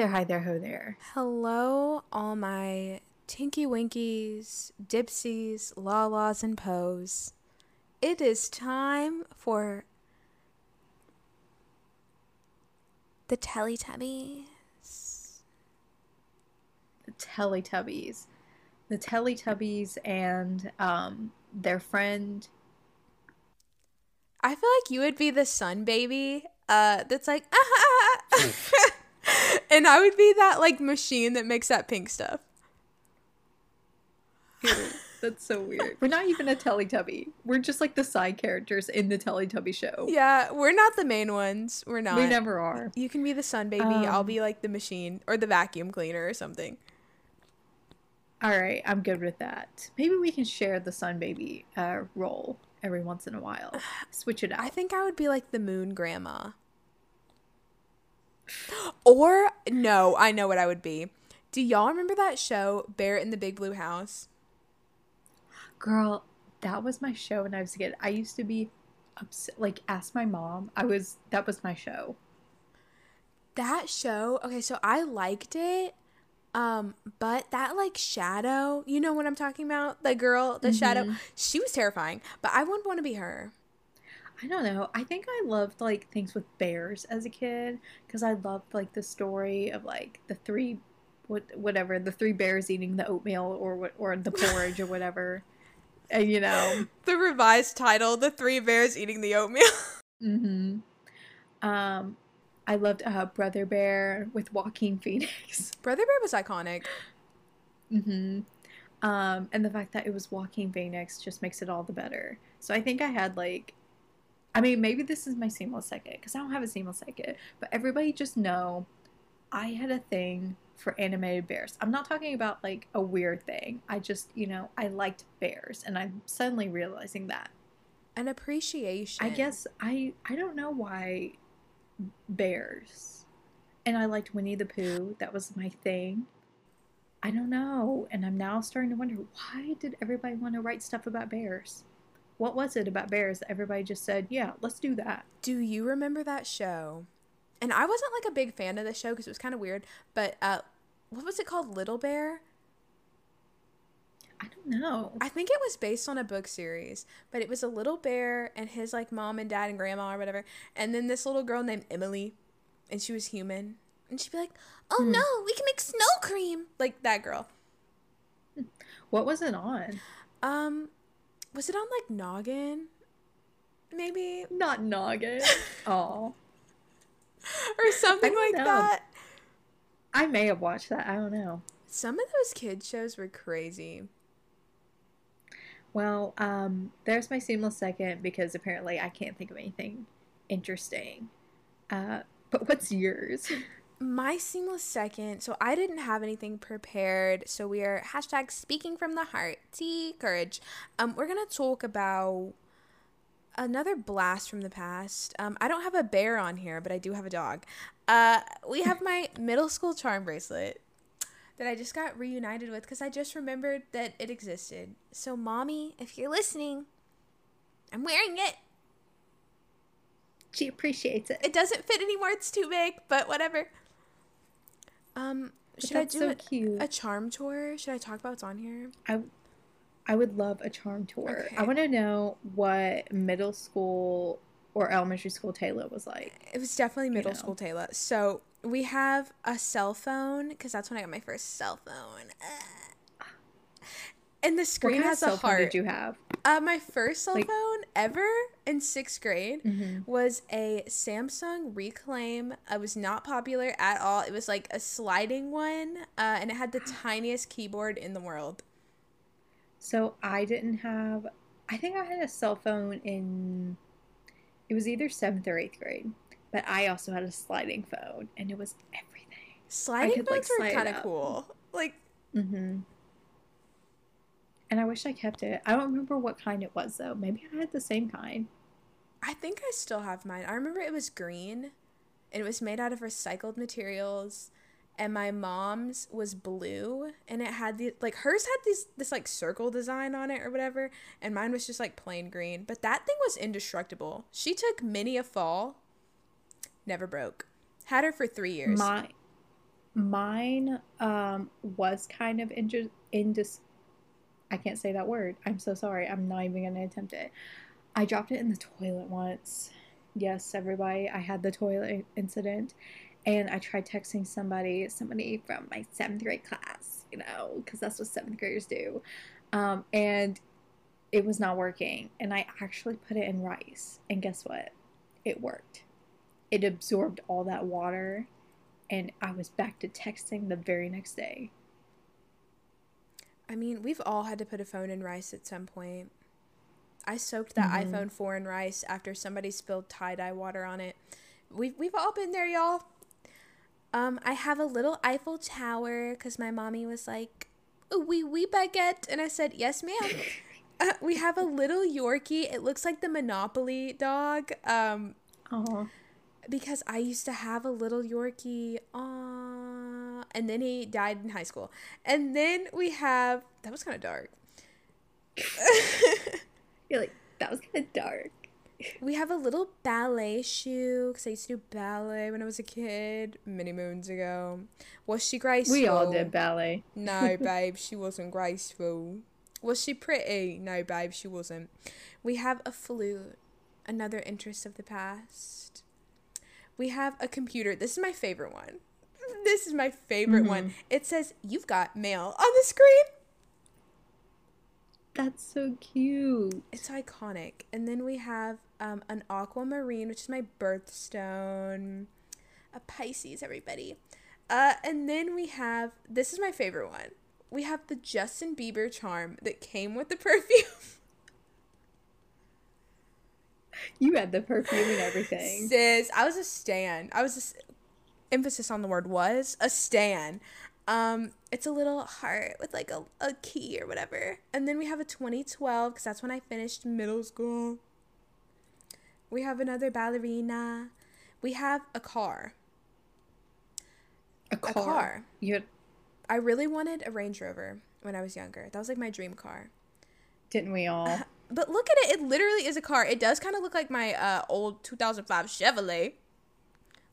Hey there, hi there, ho there. Hello, all my Tinky Winkies, Dipsies, Lalas, and Poes. It is time for the Teletubbies. The Teletubbies. The Teletubbies and um their friend. I feel like you would be the sun baby uh, that's like, ah, ah, ah. and I would be that like machine that makes that pink stuff. That's so weird. We're not even a Teletubby. We're just like the side characters in the Teletubby show. Yeah, we're not the main ones. We're not. We never are. You can be the sun baby. Um, I'll be like the machine or the vacuum cleaner or something. All right, I'm good with that. Maybe we can share the sun baby uh, role every once in a while. Switch it out. I think I would be like the moon grandma. Or no, I know what I would be. Do y'all remember that show, Bear in the Big Blue House? Girl, that was my show when I was a kid. I used to be upset. Like, ask my mom. I was that was my show. That show. Okay, so I liked it. Um, but that like shadow, you know what I'm talking about? The girl, the mm-hmm. shadow, she was terrifying. But I wouldn't want to be her. I don't know. I think I loved like things with bears as a kid because I loved like the story of like the three, what whatever the three bears eating the oatmeal or what or the porridge or whatever, and you know the revised title: the three bears eating the oatmeal. mm-hmm. Um, I loved uh, Brother Bear with Joaquin Phoenix. Brother Bear was iconic. Mm-hmm. Um, and the fact that it was Joaquin Phoenix just makes it all the better. So I think I had like I mean, maybe this is my seamless second because I don't have a seamless second, but everybody just know I had a thing for animated bears. I'm not talking about like a weird thing. I just, you know, I liked bears and I'm suddenly realizing that. An appreciation. I guess I I don't know why bears. And I liked Winnie the Pooh. That was my thing. I don't know. And I'm now starting to wonder why did everybody want to write stuff about bears? What was it about bears that everybody just said, yeah, let's do that? Do you remember that show? And I wasn't like a big fan of the show because it was kind of weird, but uh, what was it called? Little Bear? I don't know. I think it was based on a book series, but it was a little bear and his like mom and dad and grandma or whatever, and then this little girl named Emily, and she was human, and she'd be like, "Oh hmm. no, we can make snow cream," like that girl. What was it on? Um, was it on like Noggin? Maybe not Noggin. Oh, or something like know. that. I may have watched that. I don't know. Some of those kids shows were crazy. Well, um, there's my seamless second because apparently I can't think of anything interesting. Uh, but what's yours? my seamless second so i didn't have anything prepared so we are hashtag speaking from the heart t courage um we're gonna talk about another blast from the past um i don't have a bear on here but i do have a dog uh we have my middle school charm bracelet that i just got reunited with because i just remembered that it existed so mommy if you're listening i'm wearing it she appreciates it. It doesn't fit anymore. It's too big, but whatever. Um, should I do so a, a, charm tour? Should I talk about what's on here? I, I would love a charm tour. Okay. I want to know what middle school or elementary school Taylor was like. It was definitely middle you know. school Taylor. So we have a cell phone because that's when I got my first cell phone. And the screen has a heart. did you have? Uh, my first cell like, phone ever in sixth grade mm-hmm. was a Samsung Reclaim. It was not popular at all. It was like a sliding one, uh, and it had the tiniest keyboard in the world. So I didn't have. I think I had a cell phone in. It was either seventh or eighth grade, but I also had a sliding phone, and it was everything. Sliding could, phones like, were kind of cool. Like. Mm-hmm and I wish I kept it. I don't remember what kind it was though. Maybe I had the same kind. I think I still have mine. I remember it was green and it was made out of recycled materials and my mom's was blue and it had the like hers had this this like circle design on it or whatever and mine was just like plain green but that thing was indestructible she took many a fall never broke had her for three years my Mine um was kind of in indis I can't say that word. I'm so sorry. I'm not even gonna attempt it. I dropped it in the toilet once. Yes, everybody, I had the toilet incident, and I tried texting somebody, somebody from my seventh grade class, you know, because that's what seventh graders do, um, and it was not working. And I actually put it in rice, and guess what? It worked. It absorbed all that water, and I was back to texting the very next day. I mean, we've all had to put a phone in rice at some point. I soaked that mm-hmm. iPhone 4 in rice after somebody spilled tie dye water on it. We've, we've all been there, y'all. Um, I have a little Eiffel Tower because my mommy was like, "We we baguette," and I said, "Yes, ma'am." uh, we have a little Yorkie. It looks like the Monopoly dog. Um, Aww. Because I used to have a little Yorkie. Aww. and then he died in high school. And then we have that was kind of dark. You're like, that was kind of dark. We have a little ballet shoe because I used to do ballet when I was a kid many moons ago. Was she graceful? We all did ballet. No, babe, she wasn't graceful. Was she pretty? No, babe, she wasn't. We have a flute, another interest of the past. We have a computer. This is my favorite one. This is my favorite mm-hmm. one. It says, You've got mail on the screen. That's so cute. It's iconic. And then we have um, an aquamarine, which is my birthstone. A Pisces, everybody. Uh, and then we have this is my favorite one. We have the Justin Bieber charm that came with the perfume. You had the perfume and everything. Sis, I was a stan. I was a, emphasis on the word was a stan. Um, it's a little heart with like a, a key or whatever. And then we have a 2012 because that's when I finished middle school. We have another ballerina. We have a car. A car. A car. You had... I really wanted a Range Rover when I was younger. That was like my dream car. Didn't we all? But look at it. It literally is a car. It does kind of look like my uh, old 2005 Chevrolet.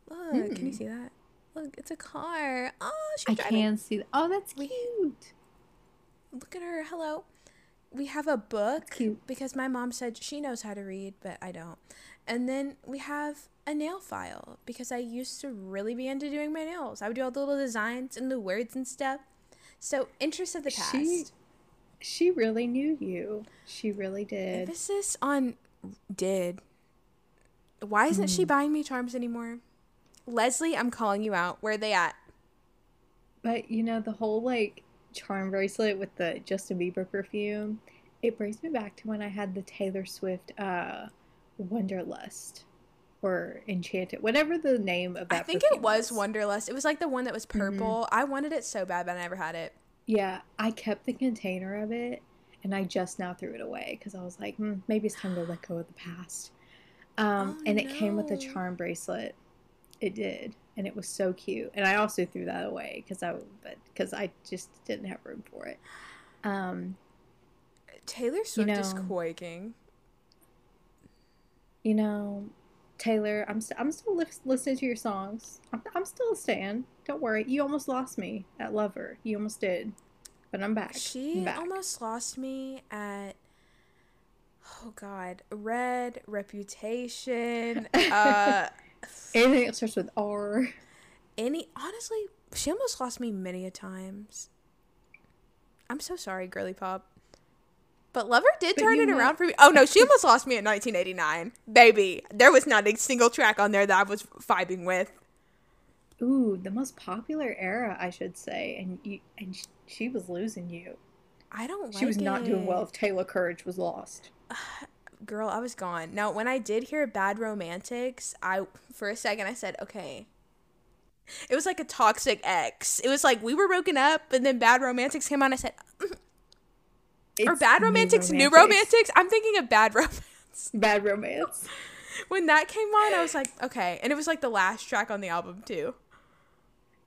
Look, mm. can you hmm. see that? Look, it's a car. Oh, she's I driving. can see that. Oh, that's cute. Look at her. Hello. We have a book cute. because my mom said she knows how to read, but I don't. And then we have a nail file because I used to really be into doing my nails. I would do all the little designs and the words and stuff. So, interest of the past. She, she really knew you. She really did. Emphasis on did. Why isn't mm. she buying me charms anymore? Leslie, I'm calling you out. Where are they at? But you know, the whole like charm bracelet with the Justin Bieber perfume, it brings me back to when I had the Taylor Swift uh Wonderlust or Enchanted, whatever the name of that. I think it was, was Wonderlust. It was like the one that was mm-hmm. purple. Mm-hmm. I wanted it so bad, but I never had it. Yeah, I kept the container of it, and I just now threw it away because I was like, hmm, maybe it's time to let go of the past. Um, oh, and it no. came with a charm bracelet. It did, and it was so cute. And I also threw that away because I, but because I just didn't have room for it. Um, Taylor Swift you know, is quaking. You know, Taylor, I'm i st- I'm still li- listening to your songs. I'm, I'm still a stan. Don't worry. You almost lost me at Lover. You almost did, but I'm back. She I'm back. almost lost me at oh god, Red Reputation. uh Anything that starts with R. Any honestly, she almost lost me many a times. I'm so sorry, girly pop. But Lover did but turn it around for me. Oh no, she almost lost me in 1989. Baby, there was not a single track on there that I was vibing with. Ooh, the most popular era, I should say, and you and she was losing you. I don't. Like she was not doing well if Taylor Courage was lost. girl, I was gone. Now, when I did hear Bad Romantics, I for a second I said, okay. It was like a toxic ex. It was like we were broken up, and then Bad Romantics came on. I said, mm-hmm. Mm. or Bad Romantics, new romantics. new romantics. I'm thinking of Bad Romance. Bad Romance. when that came on, I was like, okay, and it was like the last track on the album too.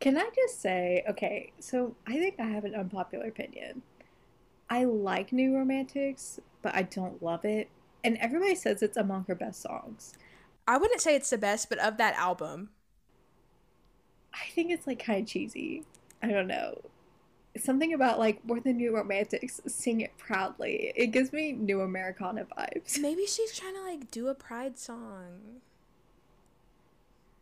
Can I just say, okay, so I think I have an unpopular opinion. I like New Romantics, but I don't love it and everybody says it's among her best songs. I wouldn't say it's the best, but of that album. I think it's like kind of cheesy. I don't know. Something about like more than New Romantics, sing it proudly. It gives me New Americana vibes. Maybe she's trying to like do a pride song.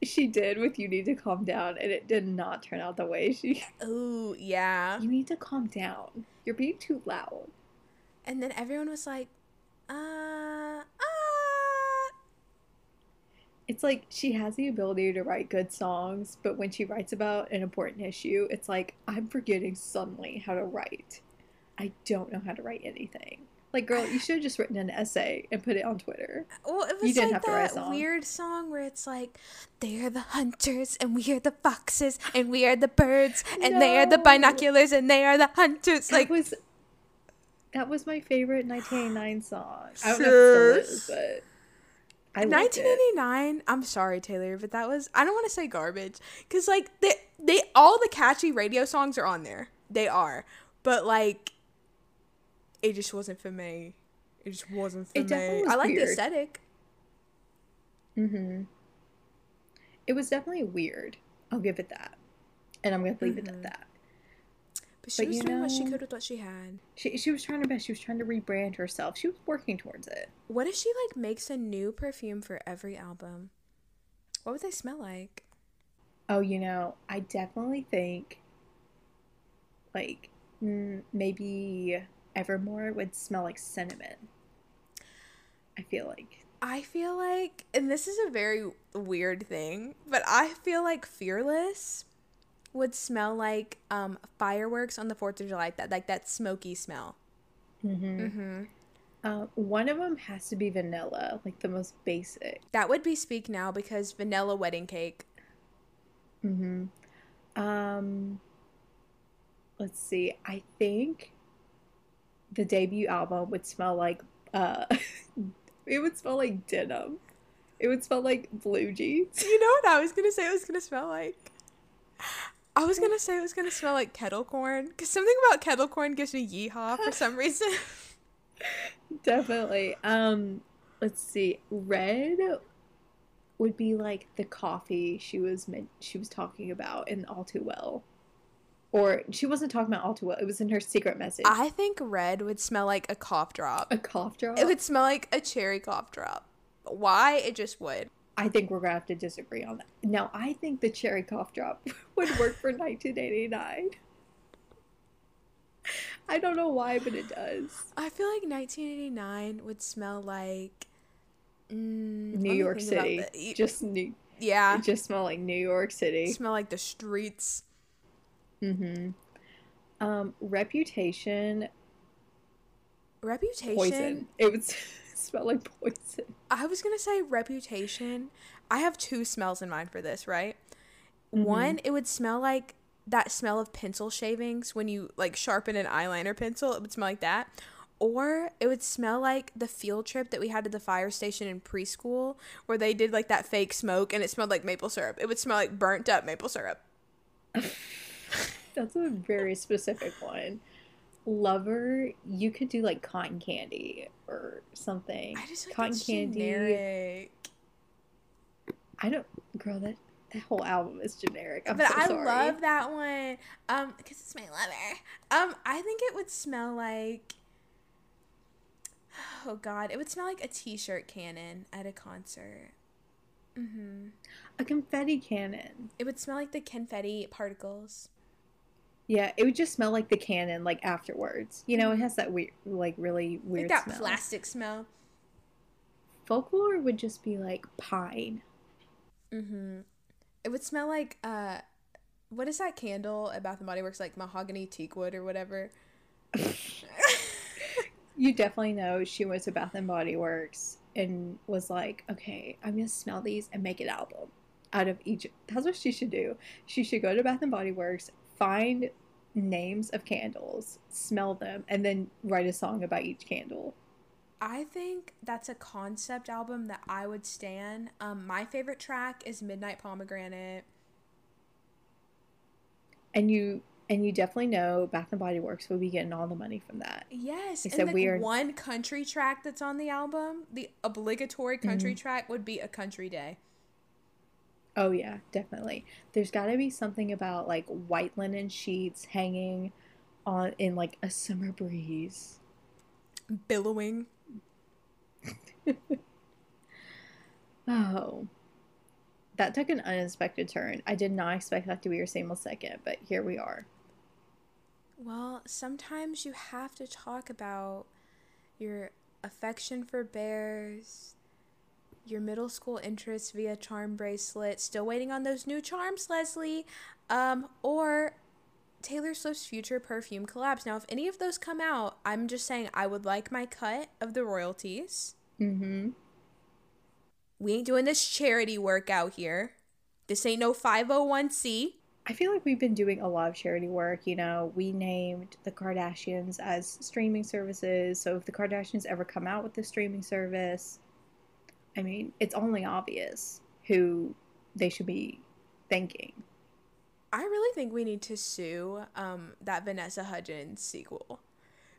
She did with "You Need to Calm Down," and it did not turn out the way she. Oh yeah. You need to calm down. You're being too loud. And then everyone was like, uh, uh. It's like she has the ability to write good songs, but when she writes about an important issue, it's like I'm forgetting suddenly how to write. I don't know how to write anything. Like, girl, you should have just written an essay and put it on Twitter. Well, it You was didn't like have to write a that song. weird song where it's like, they are the hunters and we are the foxes and we are the birds and they are the binoculars and they are the hunters. That Like, was that was my favorite 1989 song. I don't know if it still is, but I 1989. I'm sorry, Taylor, but that was I don't want to say garbage because like they they all the catchy radio songs are on there. They are, but like, it just wasn't for me. It just wasn't for It me. was I like the aesthetic. Mm-hmm. It was definitely weird. I'll give it that, and I'm gonna leave it Mhm. at that. But she But was doing what she could with what she had. She she was trying her best. She was trying to rebrand herself. She was working towards it. What if she like makes a new perfume for every album? What would they smell like? Oh, you know, I definitely think like mm, maybe Evermore would smell like cinnamon. I feel like. I feel like, and this is a very weird thing, but I feel like Fearless would smell like um, fireworks on the Fourth of July. That like that smoky smell. Mm-hmm. Mm-hmm. Uh, one of them has to be vanilla, like the most basic. That would be Speak Now because vanilla wedding cake. Mm-hmm. Um, let's see. I think the debut album would smell like uh, it would smell like denim. It would smell like blue jeans. You know what I was gonna say? It was gonna smell like. I was gonna say it was gonna smell like kettle corn because something about kettle corn gives me yeehaw for some reason. Definitely. Um, let's see. Red would be like the coffee she was meant she was talking about in All Too Well. Or she wasn't talking about All Too Well. It was in her secret message. I think red would smell like a cough drop. a cough drop. It would smell like a cherry cough drop. Why? It just would. I think we're gonna have to disagree on that. Now, I think the cherry cough drop would work for 1989. I don't know why, but it does. I feel like 1989 would smell like mm, New York City, the- just new. yeah, It just smell like New York City. smell like the streets. Mm-hmm. Um, reputation, Reputation. poison. It would smell like poison. I was gonna say reputation. I have two smells in mind for this, right? Mhm. One, it would smell like that smell of pencil shavings when you like sharpen an eyeliner pencil. It would smell like that. Or it would smell like the field trip that we had to the fire station in preschool where they did like that fake smoke and it smelled like maple syrup. It would smell like burnt up maple syrup. That's a very specific one. Lover, you could do like cotton candy or something. I just cotton candy. generic. I don't, girl. That that whole album is generic. I'm but so I sorry. love that one. Um, because it's my lover. Um, I think it would smell like. Oh God! It would smell like a T-shirt cannon at a concert. Mm-hmm. a confetti cannon. It would smell like the confetti particles. Yeah, it would just smell like the cannon like afterwards. You know, it has that weird, like really weird like that smell. plastic smell. Folklore would just be like pine. Mm-hmm. It would smell like uh, what is that candle at Bath and Body Works? Like mahogany teak wood or whatever. You definitely know she went to Bath and Body Works and was like, okay, I'm gonna smell these and make an album out of each. That's what she should do. She should go to Bath and Body Works, find names of candles, smell them, and then write a song about each candle. I think that's a concept album that I would stand. Um, my favorite track is Midnight Pomegranate. And you and you definitely know Bath and Body Works will be getting all the money from that. Yes, Except and the we are- one country track that's on the album, the obligatory country Mm-hmm. track would be "A Country Day." Oh yeah, definitely. There's got to be something about like white linen sheets hanging on in like a summer breeze. Billowing. Oh. That took an unexpected turn. I did not expect that to be your seamless second, but here we are. Well, sometimes you have to talk about your affection for bears, your middle school interests via charm bracelet, still waiting on those new charms, Leslie, um, or Taylor Swift's future perfume collabs. Now, if any of those come out, I'm just saying I would like my cut of the royalties. Mm-hmm. We ain't doing this charity work out here. This ain't no 501c. I feel like we've been doing a lot of charity work. You know, we named the Kardashians as streaming services. So if the Kardashians ever come out with a streaming service, I mean, it's only obvious who they should be thanking. I really think we need to sue um, that Vanessa Hudgens sequel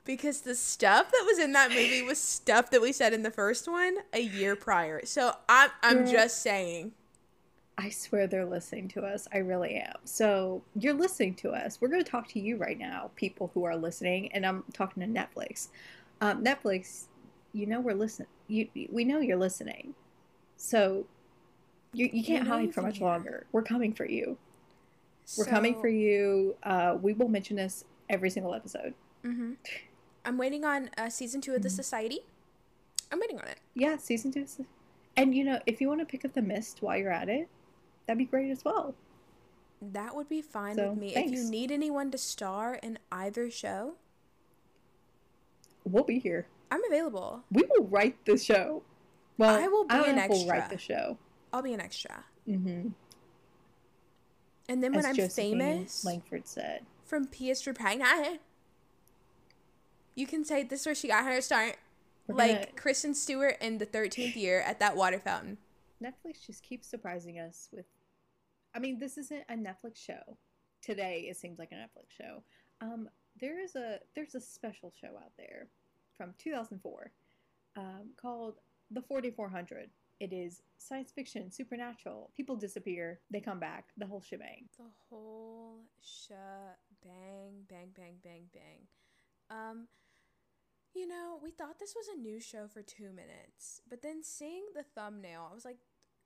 because the stuff that was in that movie was stuff that we said in the first one a year prior. So I'm I'm Yeah. just saying. I swear they're listening to us. I really am. So you're listening to us. We're going to talk to you right now, people who are listening, and I'm talking to Netflix. Um, Netflix, you know we're listening. You we know you're listening. So you you can't hide for much hear. longer. We're coming for you. We're coming for you. Uh, we will mention this every single episode. Mhm. I'm waiting on uh, season two of The Mhm. Society. I'm waiting on it. Yeah, season two. is- And you know, if you want to pick up the mist while you're at it, that'd be great as well. That would be fine So, with me. If you need anyone to star in either show, We'll be here. I'm available. We will write the show. Well, I will be don't an if We'll write the show. I'll be an extra. Mm-hmm. And then when As I'm Josephine famous Langford said. from PS3 Pregnant, you can say this is where she got her start. We're like gonna- Kristen Stewart in the 13th year at that water fountain. Netflix just keeps surprising us with. I mean, this isn't a Netflix show. Today, it seems like a Netflix show. Um, there is a there's a special show out there from 2004 um, called The 4400. It is science fiction, supernatural. People disappear, they come back, the whole shebang. The whole bang, bang, bang, bang, bang. Um, you know, we thought this was a new show for two minutes, but then seeing the thumbnail, I was like,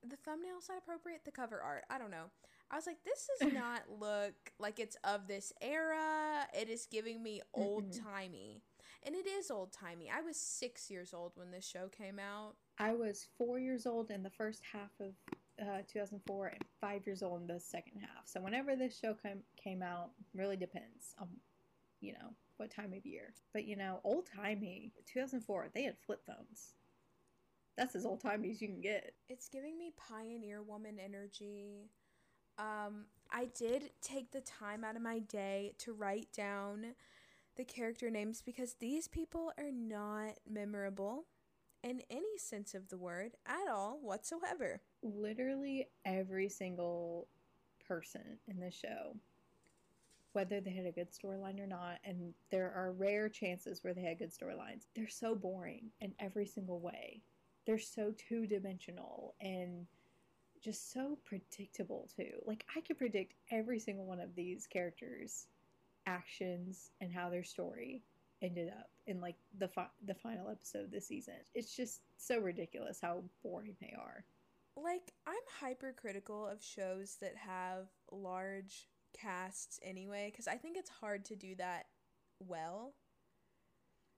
the thumbnail's not appropriate. The cover art, I don't know. I was like, this does not look like it's of this era. It is giving me old timey. And it is old timey. I was six years old when this show came out. I was four years old in the first half of uh, 2004 and five years old in the second half. So whenever this show came came out, really depends on, you know, what time of year. But you know, old timey 2004, they had flip phones. That's as old timey as you can get. It's giving me pioneer woman energy. Um, I did take the time out of my day to write down the character names because these people are not memorable in any sense of the word at all whatsoever. Literally every single person in the show, whether they had a good storyline or not, and there are rare chances where they had good storylines, they're so boring in every single way. They're so two dimensional and just so predictable too. Like I could predict every single one of these characters' actions and how their story ended up in like the fi- the final episode this season. It's just so ridiculous how boring they are. Like, I'm hypercritical of shows that have large casts anyway, because I think it's hard to do that well.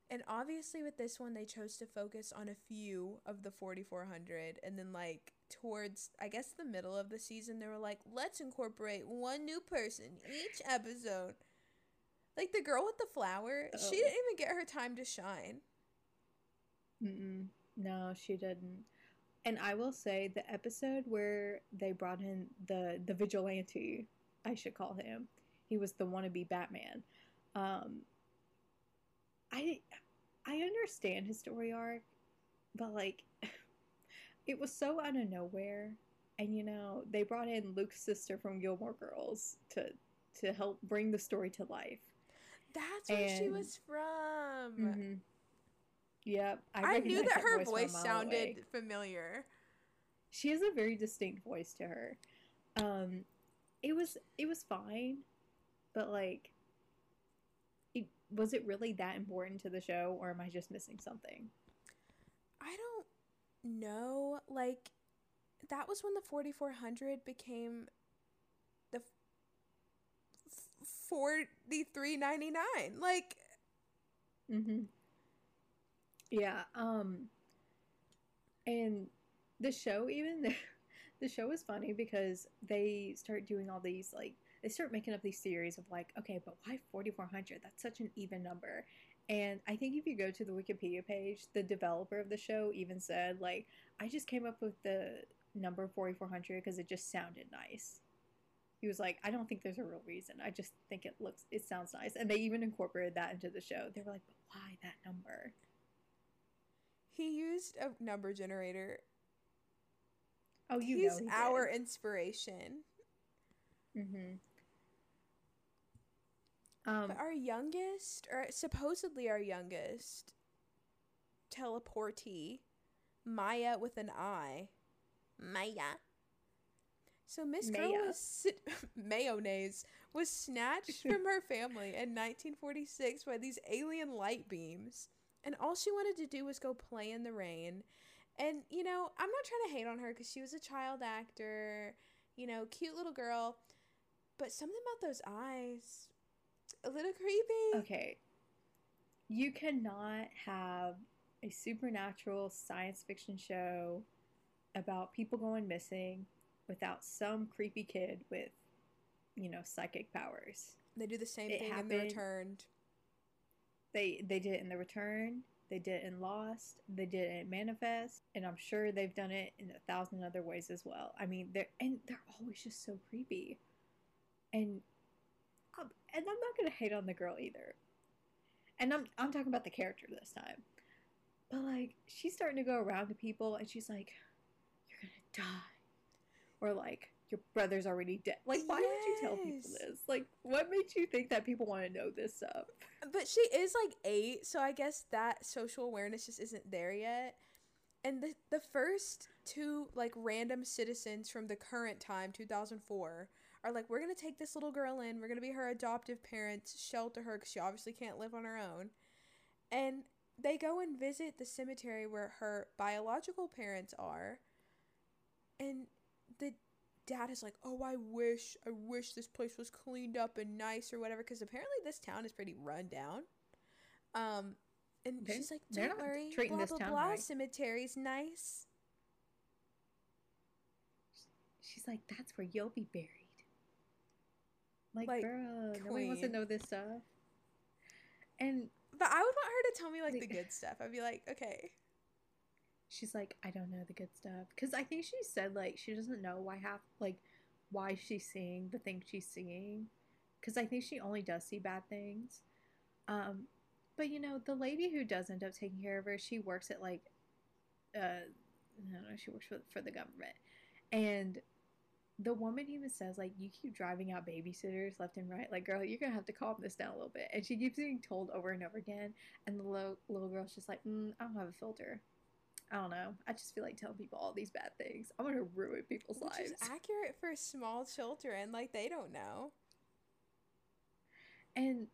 And obviously, with this one, they chose to focus on a few of the 4,400. And then, like, towards, I guess, the middle of the season, they were like, let's incorporate one new person each episode. Like, the girl with the flower, Oh. she didn't even get her time to shine. Mm-mm. No, she didn't. And I will say the episode where they brought in the the vigilante, I should call him. He was the wannabe Batman. Um, I I understand his story arc, but like, it was so out of nowhere. And you know, they brought in Luke's sister from Gilmore Girls to to help bring the story to life. That's where she was from. Mm-hmm. Yep, I, knew that her a voice sounded away. familiar. She has a very distinct voice to her. Um, it was it was fine, but like, it was it really that important to the show, or am I just missing something? I don't know. Like, that was when the 4400 became the 43.99. Like, Mm-hmm. Yeah. Um. And the show even the, the show is funny because they start doing all these like they start making up these theories of like okay but why 4400 that's such an even number and i think if you go to the wikipedia page the developer of the show even said like i just came up with the number 4400 because it just sounded nice he was like i don't think there's a real reason i just think it looks it sounds nice and they even incorporated that into the show they were like but why that number he used a number generator. oh you He's know he our did. inspiration. mm-hmm um But our youngest, or supposedly our youngest, teleportee, Maia with an I. Maia. So Miss Girl was mayonnaise was snatched from her family in 1946 by these alien light beams, and all she wanted to do was go play in the rain. And you know, I'm not trying to hate on her because she was a child actor, you know, cute little girl, but something about those eyes, a little creepy. Okay. You cannot have a supernatural science fiction show about people going missing without some creepy kid with, you know, psychic powers. They do the same It thing in The happened- Returned. They they did it in The Return, they did it in Lost, they did it in Manifest, and I'm sure they've done it in a thousand other ways as well. I mean, they're and they're always just so creepy. And um, and I'm not gonna hate on the girl either. And I'm I'm talking about the character this time. But like she's starting to go around to people and she's like, You're gonna die. Or like, your brother's already dead. Like, why would you tell people this? Like, what made you think that people want to know this stuff? But she is like eight, so I guess that social awareness just isn't there yet. And the the first two like random citizens from the current time, 2004, are like, we're gonna take this little girl in. We're gonna be her adoptive parents, shelter her because she obviously can't live on her own. And they go and visit the cemetery where her biological parents are. And dad is like, "Oh, I wish, I wish this place was cleaned up and nice or whatever," because apparently this town is pretty run down. Um, and They- she's like, "Don't worry, blah this blah town blah. right." Cemetery's nice." She's like, That's where you'll be buried. Like, Like, girl, nobody wants to know this stuff. And But I would want her to tell me like the good stuff. I'd be like, "Okay, she's like, I don't know the good stuff. Because I think she said, like, she doesn't know why half, like, why she's seeing the things she's seeing. Because I think she only does see bad things. Um, but, you know, the lady who does end up taking care of her, she works at, like, uh, I don't know, she works for, for the government. And the woman even says, like, you keep driving out babysitters left and right. Like, girl, you're going to have to calm this down a little bit. And she keeps being told over and over again. And the little, little girl's just like, mm, I don't have a filter. I don't know. I just feel like telling people all these bad things. I'm gonna ruin people's which lives. is accurate for small children. Like they don't know." and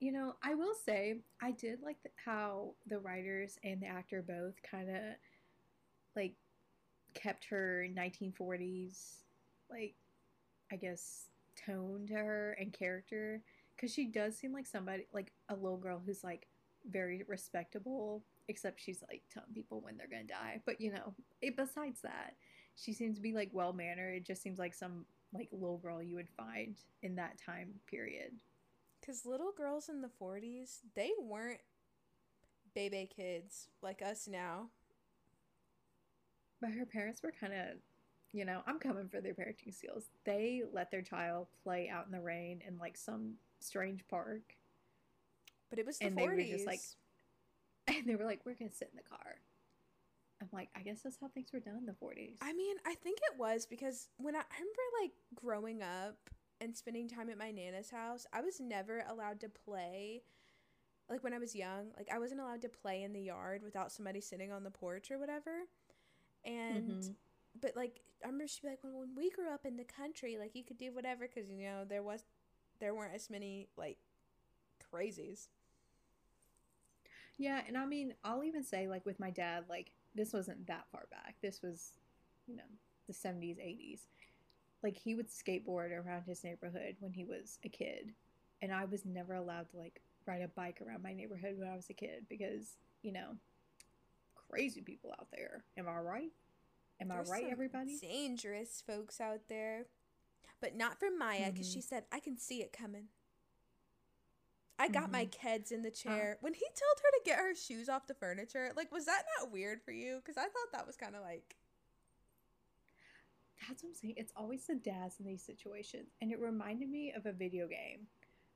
you know, I will say I did like th- how the writers and the actor both kind of like kept her 1940s like I guess tone to her and character cuz she does seem like somebody like a little girl who's like very respectable except she's like telling people when they're to die. But you know, it, besides that, she seems to be like well mannered. It just seems like some like little girl you would find in that time period. Because little girls in the 40s, they weren't baby kids like us now. But her parents were kind of, you know, I'm coming for their parenting skills. They let their child play out in the rain in like some strange park. But it was the And 40s. they were just, like, And they were like, we're going to sit in the car. I'm like, I guess that's how things were done in the 40s. I mean, I think it was because when I, I remember like growing up and spending time at my nana's house, I was never allowed to play. Like when I was young, like I wasn't allowed to play in the yard without somebody sitting on the porch or whatever. And Mhm. but like I remember she'd be like, when, when we grew up in the country, like you could do whatever because you know there was, there weren't as many like crazies. Yeah, and I mean, I'll even say like with my dad, like this wasn't that far back. This was, you know, the 70s, 80s. Like he would skateboard around his neighborhood when he was a kid, and I was never allowed to like ride a bike around my neighborhood when I was a kid because, you know, crazy people out there. Am I right? Am There's I right, everybody? Dangerous folks out there, but not for Maia because Mhm. she said I can see it coming. I got my Mm-hmm. kids in the Uh. chair. when he told her to get her shoes off the furniture, like, was that not weird for you? Because I thought that was kind of like, That's what I'm saying. It's always the dads in these situations. And it reminded me of a video game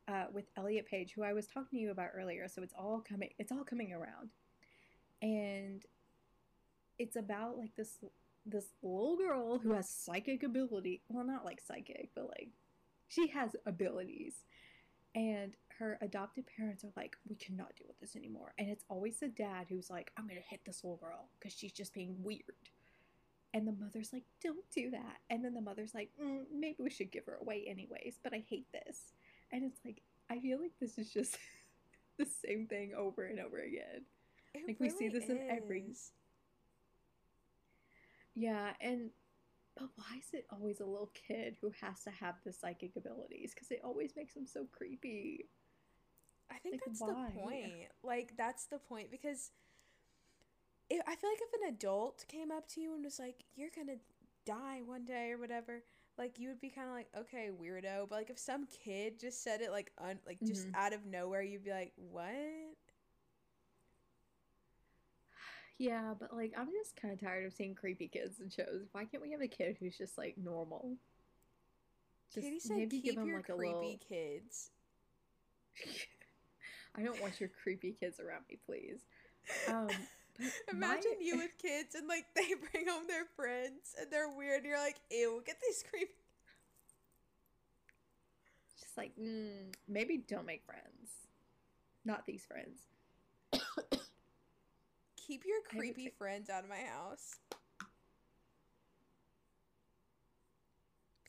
uh, with Elliot Page, who I was talking to you about earlier. So it's all coming it's all coming around. And it's about like this this little girl who has psychic ability. Well, not like psychic, but like she has abilities. And her adopted parents are like, we cannot deal with this anymore. And it's always the dad who's like, I'm going to hit this little girl because she's just being weird. And the mother's like, don't do that. And then the mother's like, mm, maybe we should give her away anyways, but I hate this. And it's like, I feel like this is just the same thing over and over again. it Like, we see really this in every- Yeah, and but why is it always a little kid who has to have the psychic abilities? Because it always makes them so creepy. I think Like, that's why? the point. Like that's the point because it, I feel like if an adult came up to you and was like, "You're gonna die one day" or whatever, like you would be kind of like, "Okay, weirdo." But like if some kid just said it like un like just Mhm. out of nowhere, you'd be like, "What?" Yeah, but like I'm just kind of tired of seeing creepy kids in shows. Why can't we have a kid who's just like normal? Just Katie said, maybe "Keep give your like, a creepy little- kids." I don't want your creepy kids around me, please. Um, Imagine my- you with kids and like they bring home their friends and they're weird. And you're like, "Ew, get these creepy." just like mm, maybe don't make friends. Not these friends. Keep your creepy say- friends out of my house.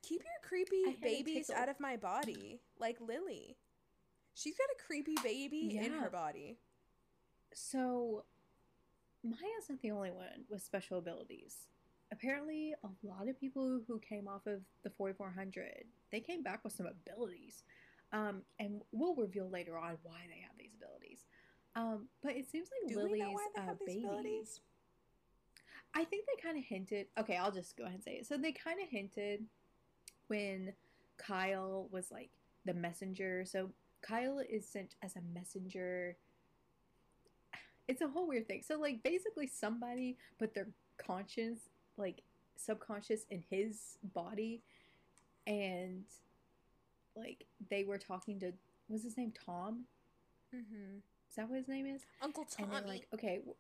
Keep your creepy I had a babies out of my body, like Lily. She's got a creepy baby in her body. So, Maia's not the only one with special abilities. Apparently, a lot of people who came off of the 4400, they came back with some abilities. Um, and we'll reveal later on why they have these abilities. Um, but it seems like Do Lily's we know why they uh, baby. abilities? I think they kind of hinted. Okay, I'll just go ahead and say it. So they kind of hinted when Kyle was like the messenger. So Kyle is sent as a messenger. It's a whole weird thing. So like basically somebody put their conscience like subconscious in his body and like they were talking to what's his name Tom? Mm-hmm. Is that what his name is? Uncle And Tommy. they're like, okay, w-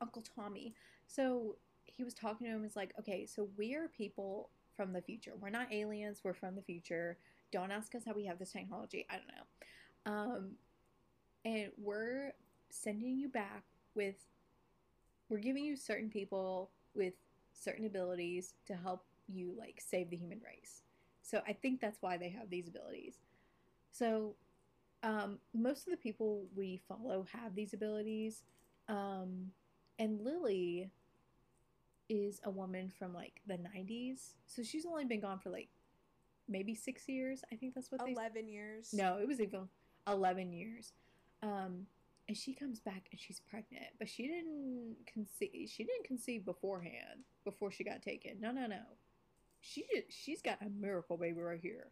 Uncle Tommy. So he was talking to him. Is like, okay, so we are people from the future. We're not aliens. We're from the future. Don't ask us how we have this technology. I don't know. Um, and we're sending you back with. We're giving you certain people with certain abilities to help you like save the human race. So I think that's why they have these abilities. So um, most of the people we follow have these abilities. Um, and Lily is a woman from like the 90s. So she's only been gone for like maybe six years. I think that's what they Eleven years. No, it was even 11 years. Um, and she comes back and she's pregnant, but she didn't conceive. She didn't conceive beforehand before she got taken. No, no, no. She just, she's got a miracle baby right here.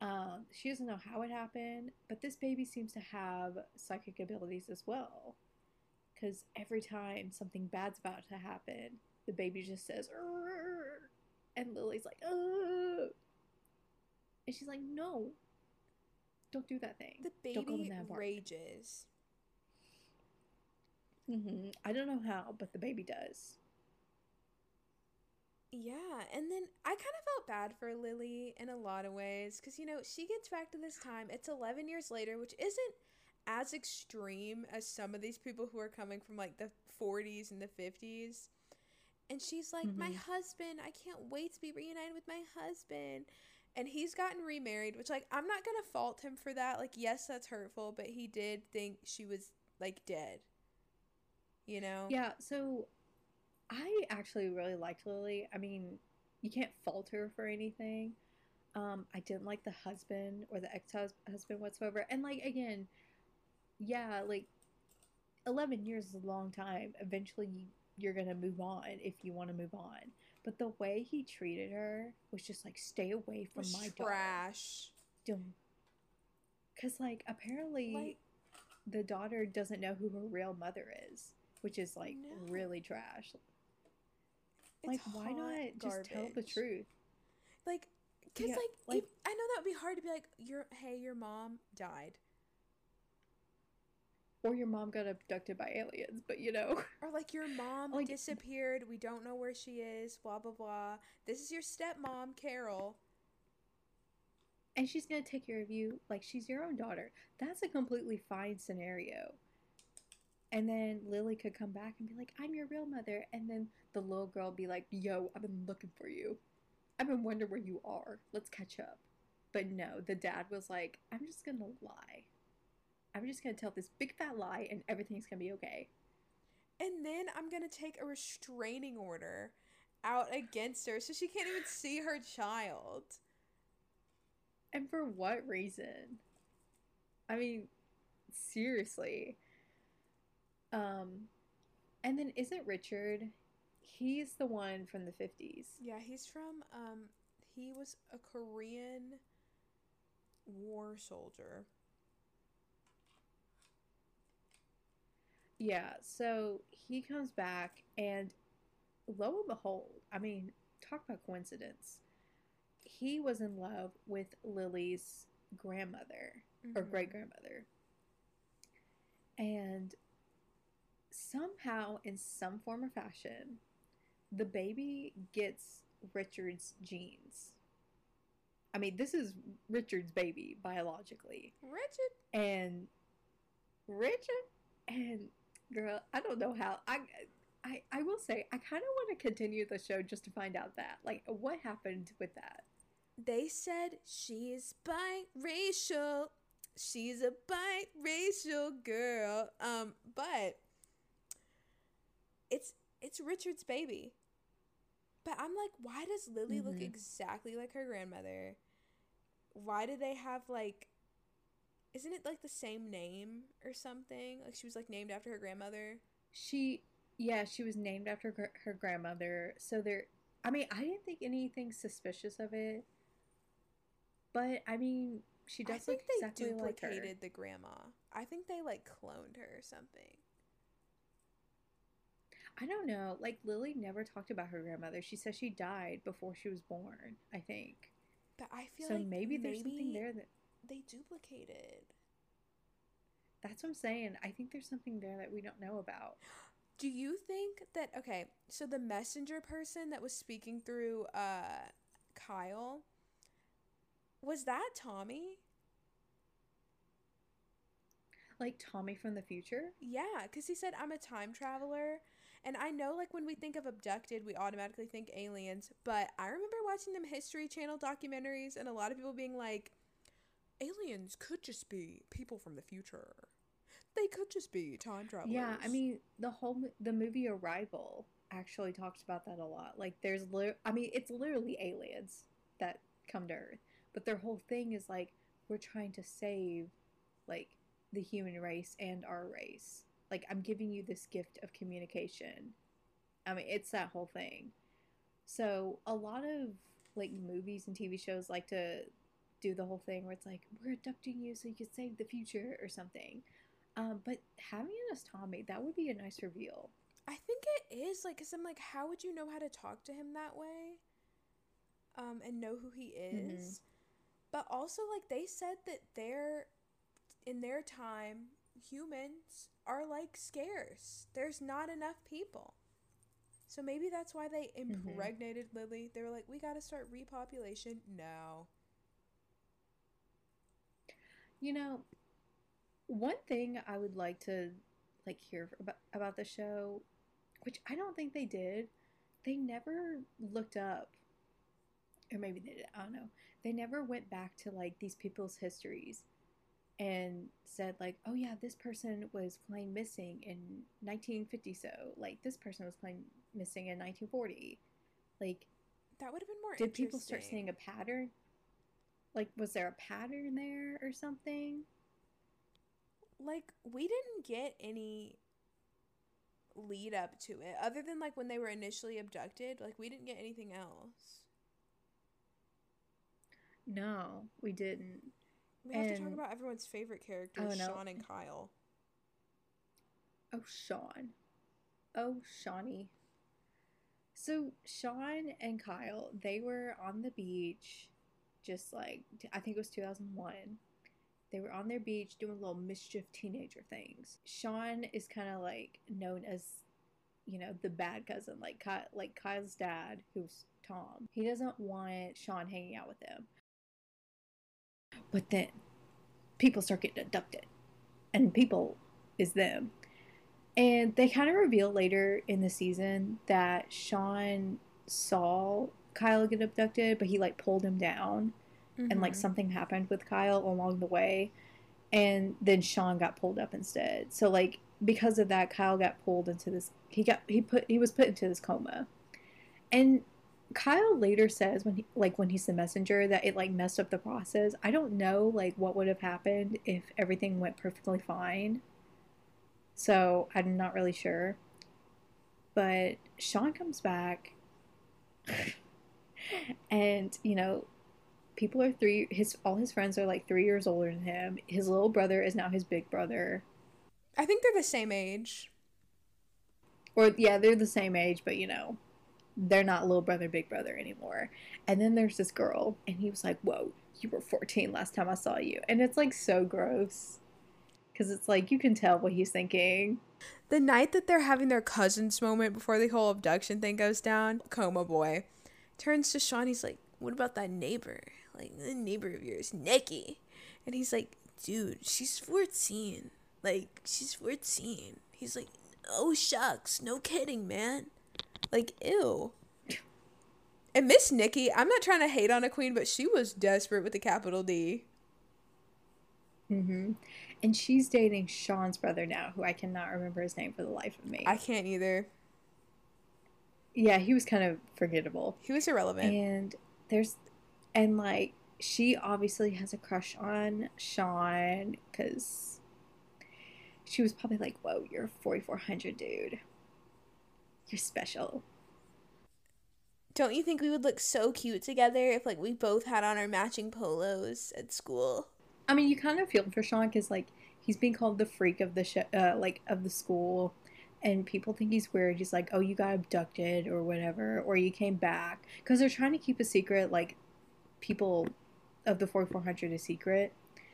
Um, she doesn't know how it happened, but this baby seems to have psychic abilities as well. Because every time something bad's about to happen, the baby just says, "Arr!" and Lily's like, oh. And she's like, no, don't do that thing. The Don't go in baby that rages. hmm I don't know how, but the baby does. Yeah, and then I kind of felt bad for Lily in a lot of ways because, you know, she gets back to this time. It's 11 years later, which isn't as extreme as some of these people who are coming from like the 40s and the 50s. And she's like, My Mhm. husband, I can't wait to be reunited with my husband. And he's gotten remarried, which, like, I'm not to fault him for that. Like, yes, that's hurtful, but he did think she was, like, dead. You know? Yeah, so I actually really liked Lily. I mean, you can't fault her for anything. Um, I didn't like the husband or the ex-husband whatsoever. And like again, yeah, like 11 years is a long time. Eventually you, you're to move on if you want to move on. But the way he treated her was just like stay away from my daughter. trash. Don't. Cuz like apparently Like, the daughter doesn't know who her real mother is, which is like No. really trash. it's Like, why hot not just tell the truth? Like, because, Yeah, like, like- if, I know that would be hard to be like, your, hey, your mom died. Or your mom got abducted by aliens, but you know. Or like your mom Like- disappeared. We don't know where she is. Blah blah blah. This is your stepmom, Carol. And she's gonna take care of you like she's your own daughter. That's a completely fine scenario. And then Lily could come back and be like, I'm your real mother. And then the little girl be like, Yo, I've been looking for you. I've been wondering where you are. Let's catch up. But no, the dad was like, I'm just gonna lie. I'm just gonna tell this big fat lie and everything's gonna be okay. And then I'm gonna take a restraining order out against her so she can't even see her child. And for what reason? I mean, seriously. Um, and then isn't Richard? He's the one from the fifties. Yeah, he's from um he was a Korean war soldier. Yeah. So he comes back, and lo and behold, I mean, talk about coincidence. He was in love with Lily's grandmother or Mhm. great grandmother. And somehow, in some form or fashion, the baby gets Richard's genes. I mean, this is Richard's baby biologically. Richard And Richard and girl, I don't know how I I I will say I kind of want to continue the show just to find out that like what happened with that. They said she's biracial. She's a biracial girl. Um, but it's it's Richard's baby. But I'm like, why does Lily look Mhm. exactly like her grandmother? Why do they have like isn't it like the same name or something? Like she was like named after her grandmother. She yeah, she was named after gr- her grandmother. So there I mean, I didn't think anything suspicious of it. But I mean, she I does look they exactly like duplicated the grandma. I think they like cloned her or something. I don't know. Like Lily never talked about her grandmother. She says she died before she was born, I think. But I feel So like maybe there's something there that they duplicated. That's what I'm saying. I think there's something there that we don't know about. Do you think that okay, so the messenger person that was speaking through uh Kyle was that Tommy? Like Tommy from the future? Yeah, cuz he said I'm a time traveler. And I know like when we think of abducted, we automatically think aliens, but I remember watching them History Channel documentaries and a lot of people being like aliens could just be people from the future. They could just be time travelers. Yeah, I mean, the whole the movie Arrival actually talks about that a lot. Like there's li- I mean, it's literally aliens that come to Earth, but their whole thing is like we're trying to save like the human race and our race. Like I'm giving you this gift of communication. I mean, it's that whole thing. So, a lot of like movies and TV shows like to do the whole thing where it's like we're abducting you so you can save the future or something. Um, but having it as Tommy, that would be a nice reveal. I think it is like cuz I'm like how would you know how to talk to him that way? Um and know who he is. But also like they said that they're in their time humans are like scarce. There's not enough people. So maybe that's why they impregnated Lily. They were like, we got to start repopulation now. You know, one thing I would like to like hear about about the show, which I don't think they did, they never looked up or maybe they did, I don't know. They never went back to like these people's histories and said like, "Oh yeah, this person was claimed missing in 1950 so, like this person was claimed missing in 1940." Like that would have been more Did people start seeing a pattern? Like was there a pattern there or something? Like we didn't get any lead up to it other than like when they were initially abducted, like we didn't get anything else. No, we didn't. We have and, to talk about everyone's favorite characters, oh, no. Sean and Kyle. Oh, Sean. Oh, Shawnee. So Sean and Kyle, they were on the beach, just like I think it was 2001. They were on their beach doing little mischief teenager things. Sean is kind of like known as, you know, the bad cousin, like like Kyle's dad, who's Tom. He doesn't want Sean hanging out with them. But then people start getting abducted, and people is them. And they kind of reveal later in the season that Sean saw Kyle get abducted, but he like pulled him down, mm-hmm. and like mm-hmm. something happened with Kyle along the way, and then Sean got pulled up instead. So like because of that, Kyle got pulled into this. He got he put he was put into this coma, and Kyle later says when he like when he's the messenger that it like messed up the process. I don't know like what would have happened if everything went perfectly fine. So I'm not really sure. But Sean comes back and you know people are three his all his friends are like three years older than him. His little brother is now his big brother. I think they're the same age. Or yeah, they're the same age, but you know, they're not little brother, big brother anymore. And then there's this girl, and he was like, Whoa, you were 14 last time I saw you. And it's like so gross. Because it's like you can tell what he's thinking. The night that they're having their cousins moment before the whole abduction thing goes down, Coma Boy turns to Sean. He's like, What about that neighbor? Like, the neighbor of yours, Nikki. And he's like, Dude, she's 14. Like, she's 14. He's like, Oh, shucks. No kidding, man. Like, ew. And Miss Nikki, I'm not trying to hate on a queen, but she was desperate with a capital D. Mm-hmm. And she's dating Sean's brother now, who I cannot remember his name for the life of me. I can't either. Yeah, he was kind of forgettable. He was irrelevant. And there's, and like, she obviously has a crush on Sean because she was probably like, whoa, you're 4400 dude. You're special. Don't you think we would look so cute together if like we both had on our matching polos at school? I mean, you kind of feel for Sean because like he's being called the freak of the sh- uh, like of the school, and people think he's weird. He's like, oh, you got abducted or whatever, or you came back because they're trying to keep a secret. Like people of the 4400 a secret,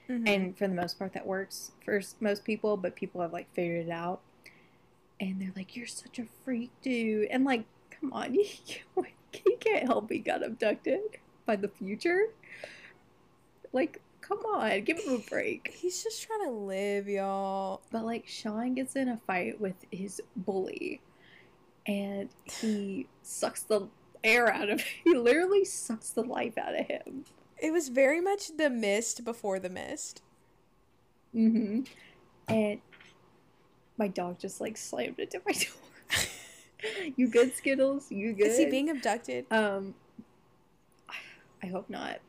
mm-hmm. and for the most part, that works for most people. But people have like figured it out and they're like, "You're such a freak, dude," and like, come on, he, he can't help he got abducted by the future. Like, come on, give him a break. He's just trying to live, y'all. But like, Sean gets in a fight with his bully, and he sucks the air out of. him. He literally sucks the life out of him. It was very much the mist before the mist. Mm-hmm. And my dog just like slammed it into my door. you good, Skittles? You good? Is he being abducted? Um, I hope not.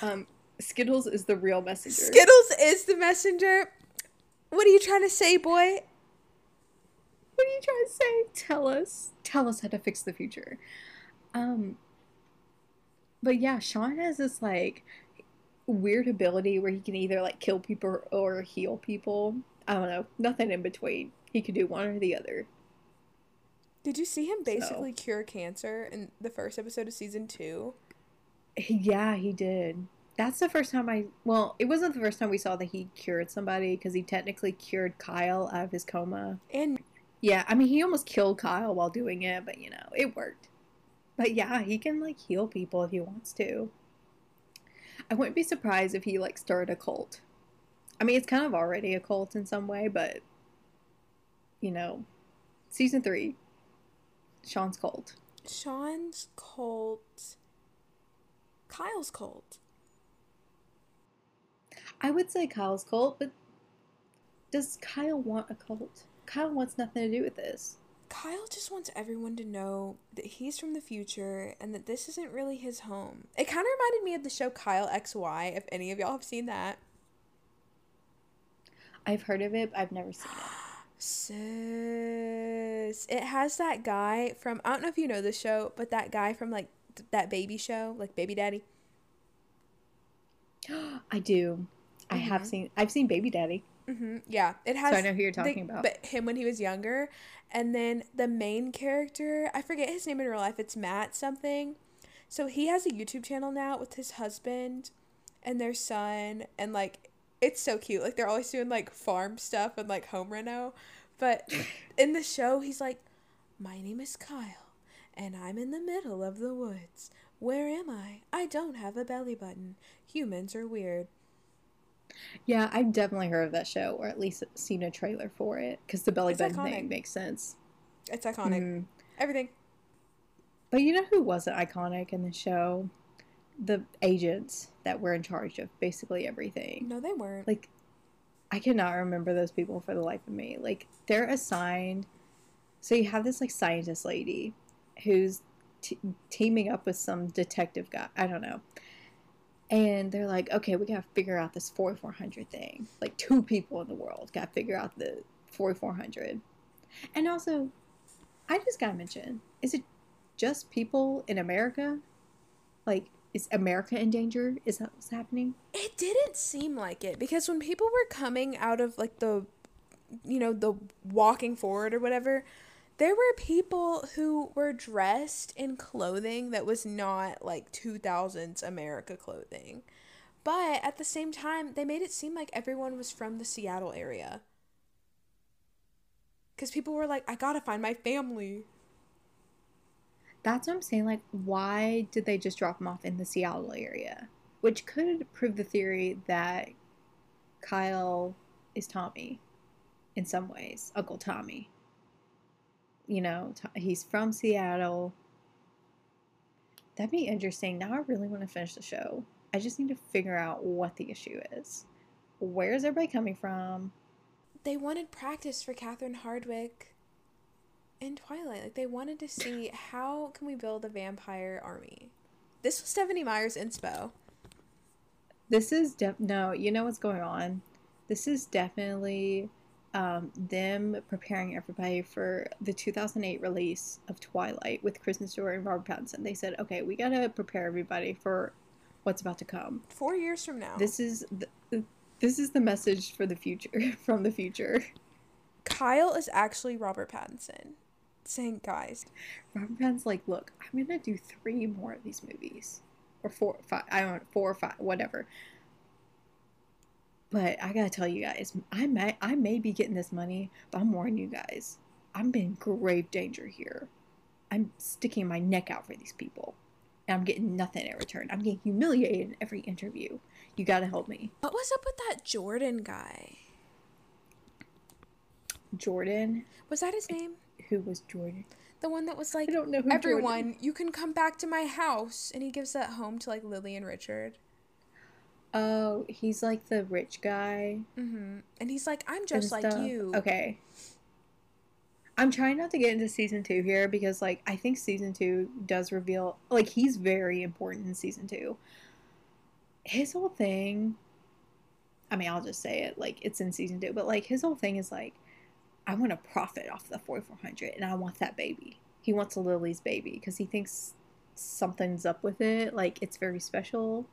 Um, Skittles is the real messenger. Skittles is the messenger. What are you trying to say, boy? What are you trying to say? Tell us. Tell us how to fix the future. Um, but yeah, Sean has this like weird ability where he can either like kill people or heal people. I don't know, nothing in between. He could do one or the other. Did you see him basically so. cure cancer in the first episode of season two? Yeah, he did. That's the first time I. Well, it wasn't the first time we saw that he cured somebody because he technically cured Kyle out of his coma. And yeah, I mean, he almost killed Kyle while doing it, but you know, it worked. But yeah, he can like heal people if he wants to. I wouldn't be surprised if he like started a cult. I mean, it's kind of already a cult in some way, but you know, season three, Sean's cult. Sean's cult. Kyle's cult. I would say Kyle's cult, but does Kyle want a cult? Kyle wants nothing to do with this. Kyle just wants everyone to know that he's from the future and that this isn't really his home. It kind of reminded me of the show Kyle XY, if any of y'all have seen that. I've heard of it, but I've never seen it. Sis. It has that guy from, I don't know if you know the show, but that guy from like th- that baby show, like Baby Daddy. I do. I have Mhm. seen. I've seen Baby Daddy, Mm-hmm. Yeah, it has. so I know who you're the- talking about. But him when he was younger, and then the main character, I forget his name in real life. It's Matt something. So he has a YouTube channel now with his husband and their son, and like it's so cute. Like they're always doing like farm stuff and like home reno. But in the show, he's like, "My name is Kyle, and I'm in the middle of the woods. Where am I? I don't have a belly button. Humans are weird." Yeah, I've definitely heard of that show, or at least seen a trailer for it, because the belly It's button iconic. thing makes sense. It's iconic. Mhm. Everything. But you know who wasn't iconic in the show? The agents that were in charge of basically everything. No, they weren't. Like, I cannot remember those people for the life of me. Like, they're assigned. So you have this like scientist lady who's t- teaming up with some detective guy. I don't know. And they're like, okay, we gotta figure out this 4400 thing. Like, two people in the world gotta figure out the 4400. And also, I just gotta mention, is it just people in America? Like, is America in danger? Is that what's happening? It didn't seem like it because when people were coming out of like the you know, the walking forward or whatever, there were people who were dressed in clothing that was not like 2000s America clothing. But at the same time, they made it seem like everyone was from the Seattle area. Cuz people were like, I got to find my family. That's what I'm saying. Like, why did they just drop him off in the Seattle area? Which could prove the theory that Kyle is Tommy in some ways, Uncle Tommy. You know, he's from Seattle. That'd be interesting. Now I really want to finish the show. I just need to figure out what the issue is. Where's everybody coming from? They wanted practice for Catherine Hardwicke in Twilight. Like they wanted to see how can we build a vampire army. This was Stephenie Meyer's inspo. This is def- no, you know what's going on. This is definitely um, them preparing everybody for the 2008 release of Twilight with Kristen Stewart and Robert Pattinson. They said, okay, we gotta prepare everybody for what's about to come. Four years from now, This is the, this is the message for the future from the future. Kyle is actually Robert Pattinson saying, "Guys, Robert Pattinson's like, look, I'm gonna do three more of these movies, or four, five. I don't know, four or five, whatever. But I gotta tell you guys, I may, I may be getting this money, but I'm warning you guys, I'm in grave danger here. I'm sticking my neck out for these people, and I'm getting nothing in return. I'm getting humiliated in every interview. You gotta help me, what was up with that Jordan guy? Jordan. Was that his name? Who was Jordan? The one that was like, I don't know everyone, Jordan- you can come back to my house," and he gives that home to like Lily and Richard. Oh, he's like the rich guy. Mm-hmm. And he's like, "I'm just like stuff. you." Okay. I'm trying not to get into season two here because, like, I think season two does reveal, like, he's very important in season two. His whole thing, I mean, I'll just say it, like, it's in season two, but, like, his whole thing is, like, I want to profit off the 4400 and I want that baby. He wants Lily's baby because he thinks something's up with it. Like, it's very special.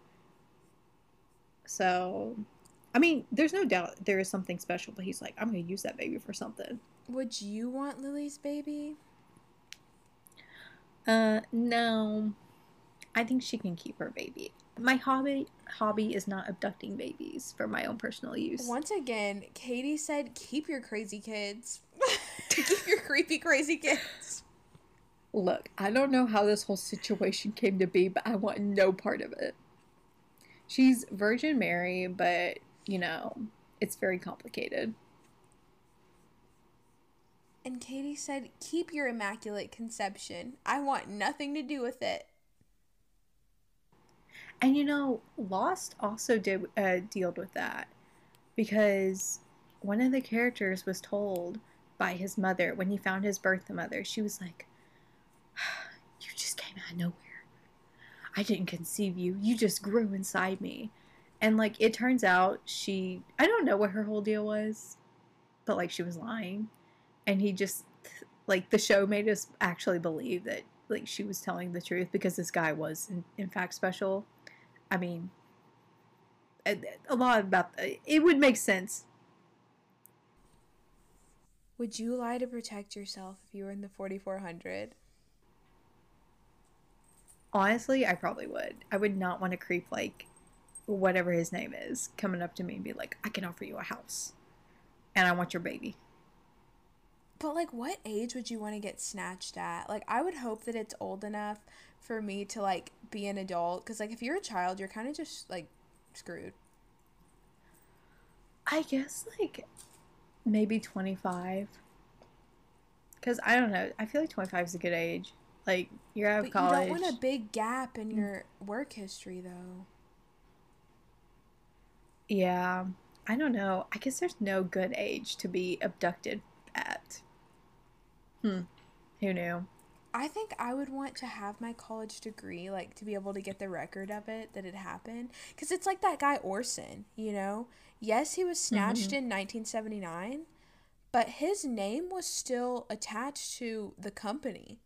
So, I mean, there's no doubt there is something special, but he's like, I'm going to use that baby for something. Would you want Lily's baby? Uh, no. I think she can keep her baby. My hobby hobby is not abducting babies for my own personal use. Once again, Katie said, "Keep your crazy kids. Keep your creepy crazy kids." Look, I don't know how this whole situation came to be, but I want no part of it. She's Virgin Mary, but you know, it's very complicated. And Katie said, Keep your immaculate conception. I want nothing to do with it. And you know, Lost also did uh, dealt with that because one of the characters was told by his mother when he found his birth mother. She was like, "You just came out of nowhere. I didn't conceive you. You just grew inside me." And like it turns out she I don't know what her whole deal was, but like she was lying. And he just like the show made us actually believe that like she was telling the truth because this guy was in, in fact special I mean, a, a lot about it would make sense. Would you lie to protect yourself if you were in the 4400? Honestly, I probably would. I would not want to creep like whatever his name is coming up to me and be like, "I can offer you a house, and I want your baby." But like, what age would you want to get snatched at? Like, I would hope that it's old enough for me to like be an adult because like if you're a child you're kind of just like screwed i guess like maybe 25 because i don't know i feel like 25 is a good age like you're out of but college you don't want a big gap in your work history though yeah i don't know i guess there's no good age to be abducted at hmm who knew I think I would want to have my college degree, like to be able to get the record of it that it happened. Because it's like that guy Orson, you know? Yes, he was snatched mm-hmm. in 1979, but his name was still attached to the company.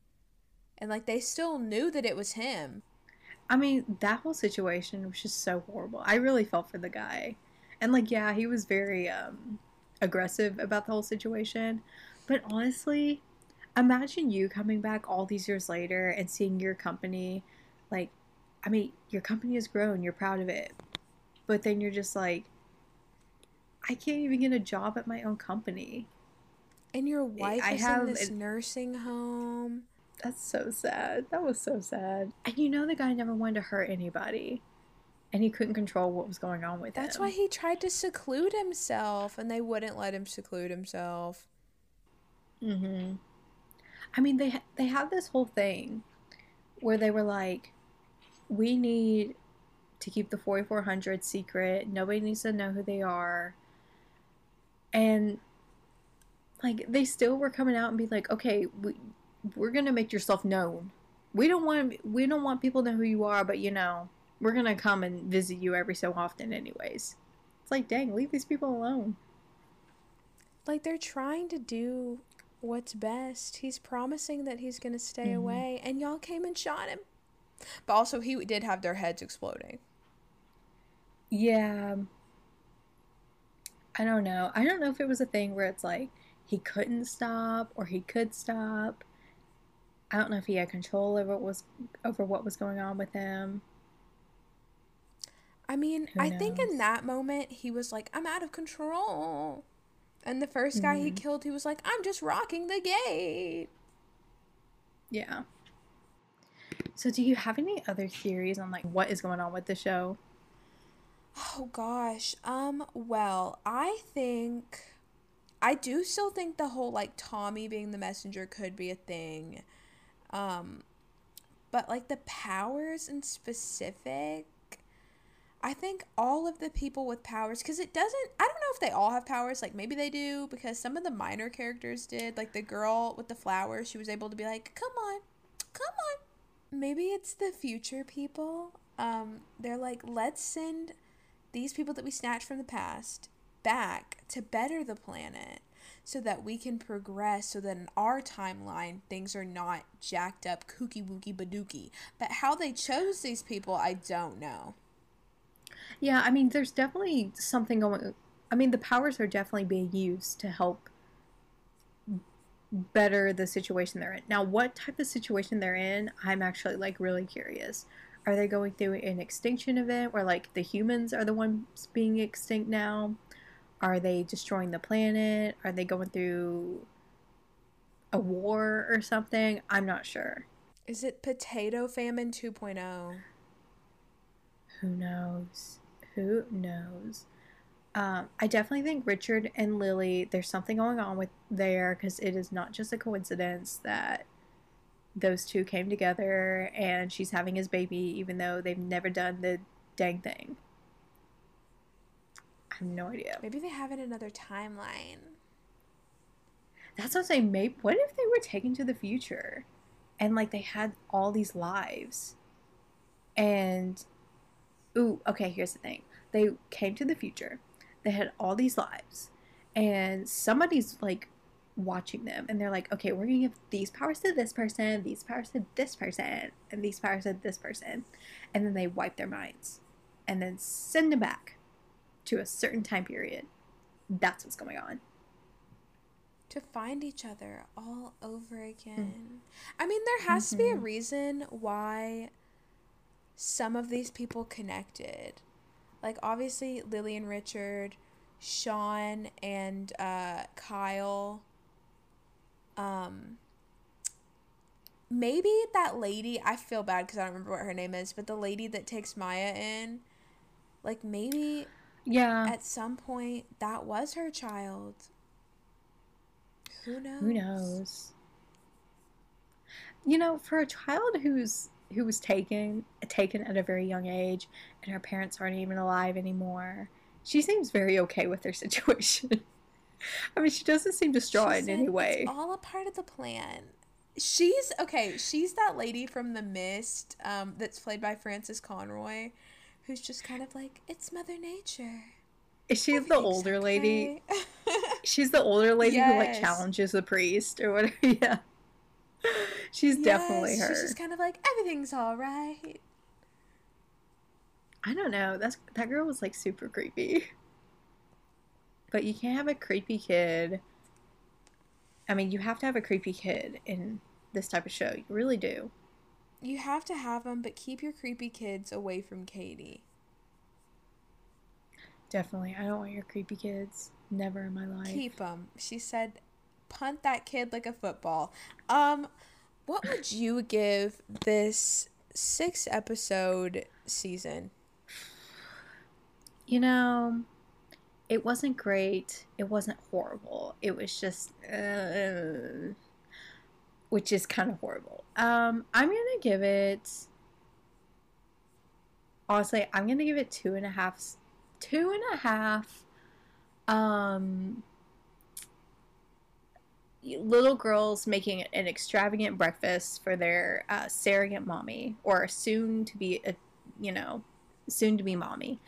And like they still knew that it was him. I mean, that whole situation was just so horrible. I really felt for the guy. And like, yeah, he was very um, aggressive about the whole situation. But honestly, imagine you coming back all these years later and seeing your company like i mean your company has grown you're proud of it but then you're just like i can't even get a job at my own company and your wife I is have in this nursing home that's so sad that was so sad and you know the guy never wanted to hurt anybody and he couldn't control what was going on with that. that's him. why he tried to seclude himself and they wouldn't let him seclude himself mm-hmm I mean, they they have this whole thing where they were like, we need to keep the 4400 secret. Nobody needs to know who they are. And like they still were coming out and be like, okay, we we're gonna make yourself known. We don't want we don't want people to know who you are, but you know, we're gonna come and visit you every so often, anyways. It's like, dang, leave these people alone. Like they're trying to do what's best. He's promising that he's to stay mm-hmm. away, and y'all came and shot him. But also, he did have their heads exploding. Yeah. I don't know. I don't know if it was a thing where it's like he couldn't stop or he could stop. I don't know if he had control over what was over what was going on with him. I mean, I think in that moment he was like, "I'm out of control." And the 1st guy mm-hmm. he killed, he was like, I'm just rocking the gate. Yeah. So, do you have any other theories on like what is going on with the show? Oh gosh. Um, well, I think I do still think the whole like Tommy being the messenger could be a thing. Um, but like the powers in specific, I think all of the people with powers, because it doesn't, I don't know if they all have powers. Like maybe they do, because some of the minor characters did. Like the girl with the flowers, she was able to be like, come on, come on. Maybe it's the future people. Um, they're like, let's send these people that we snatched from the past back to better the planet so that we can progress so that in our timeline things are not jacked up kooky wooky badooky. But how they chose these people, I don't know. Yeah, I mean, there's definitely something going. I mean, the powers are definitely being used to help better the situation they're in. Now, what type of situation they're in, I'm actually like really curious. Are they going through an extinction event where like the humans are the ones being extinct now? Are they destroying the planet? Are they going through a war or something? I'm not sure. Is it potato famine 2.0? Who knows? Who knows? Um, I definitely think Richard and Lily, there's something going on with there because it is not just a coincidence that those two came together and she's having his baby, even though they've never done the dang thing. Have no idea. Maybe they have it another timeline. That's what I'm saying. Maybe what if they were taken to the future, and like they had all these lives, and ooh, okay. Here's the thing: they came to the future. They had all these lives, and somebody's like watching them, and they're like, okay, we're gonna give these powers to this person, these powers to this person, and these powers to this person, and then they wipe their minds, and then send them back to a certain time period. That's what's going on to find each other all over again. Mm. I mean, there has mm-hmm. to be a mm-hmm. reason why some of these people connected. Like, obviously, Lily and Richard, Sean and uh, Kyle. Um, maybe that lady, I feel bad because I don't remember what her name is, but the lady that takes Maia in, like, maybe. Yeah. At some point, that was her child. Who knows? Who knows? You know, for a child who's who was taken taken at a very young age and her parents aren't even alive anymore, she seems very okay with their situation. I mean, she doesn't seem distraught in any way. It's all a part of the plan. She's okay. She's that lady from The Mist, um, that's played by Frances Conroy, who's just kind of like, it's Mother Nature. Is she the older okay. lady? She's the older lady yes. who like challenges the priest or whatever. yeah. She's yes, definitely her. She's just kind of like everything's all right. I don't know. That's that girl was like super creepy. But you can't have a creepy kid. I mean, you have to have a creepy kid in this type of show. You really do. You have to have them, but keep your creepy kids away from Katie. Definitely. I don't want your creepy kids. Never in my life. Keep them. She said, punt that kid like a football. Um, what would you give this six episode season? You know, it wasn't great. It wasn't horrible. It was just, uh, which is kind of horrible. Um, I'm gonna give it. Honestly, I'm gonna give it two and a half two and a half um, little girls making an extravagant breakfast for their uh, surrogate mommy or soon to be a you know soon to be mommy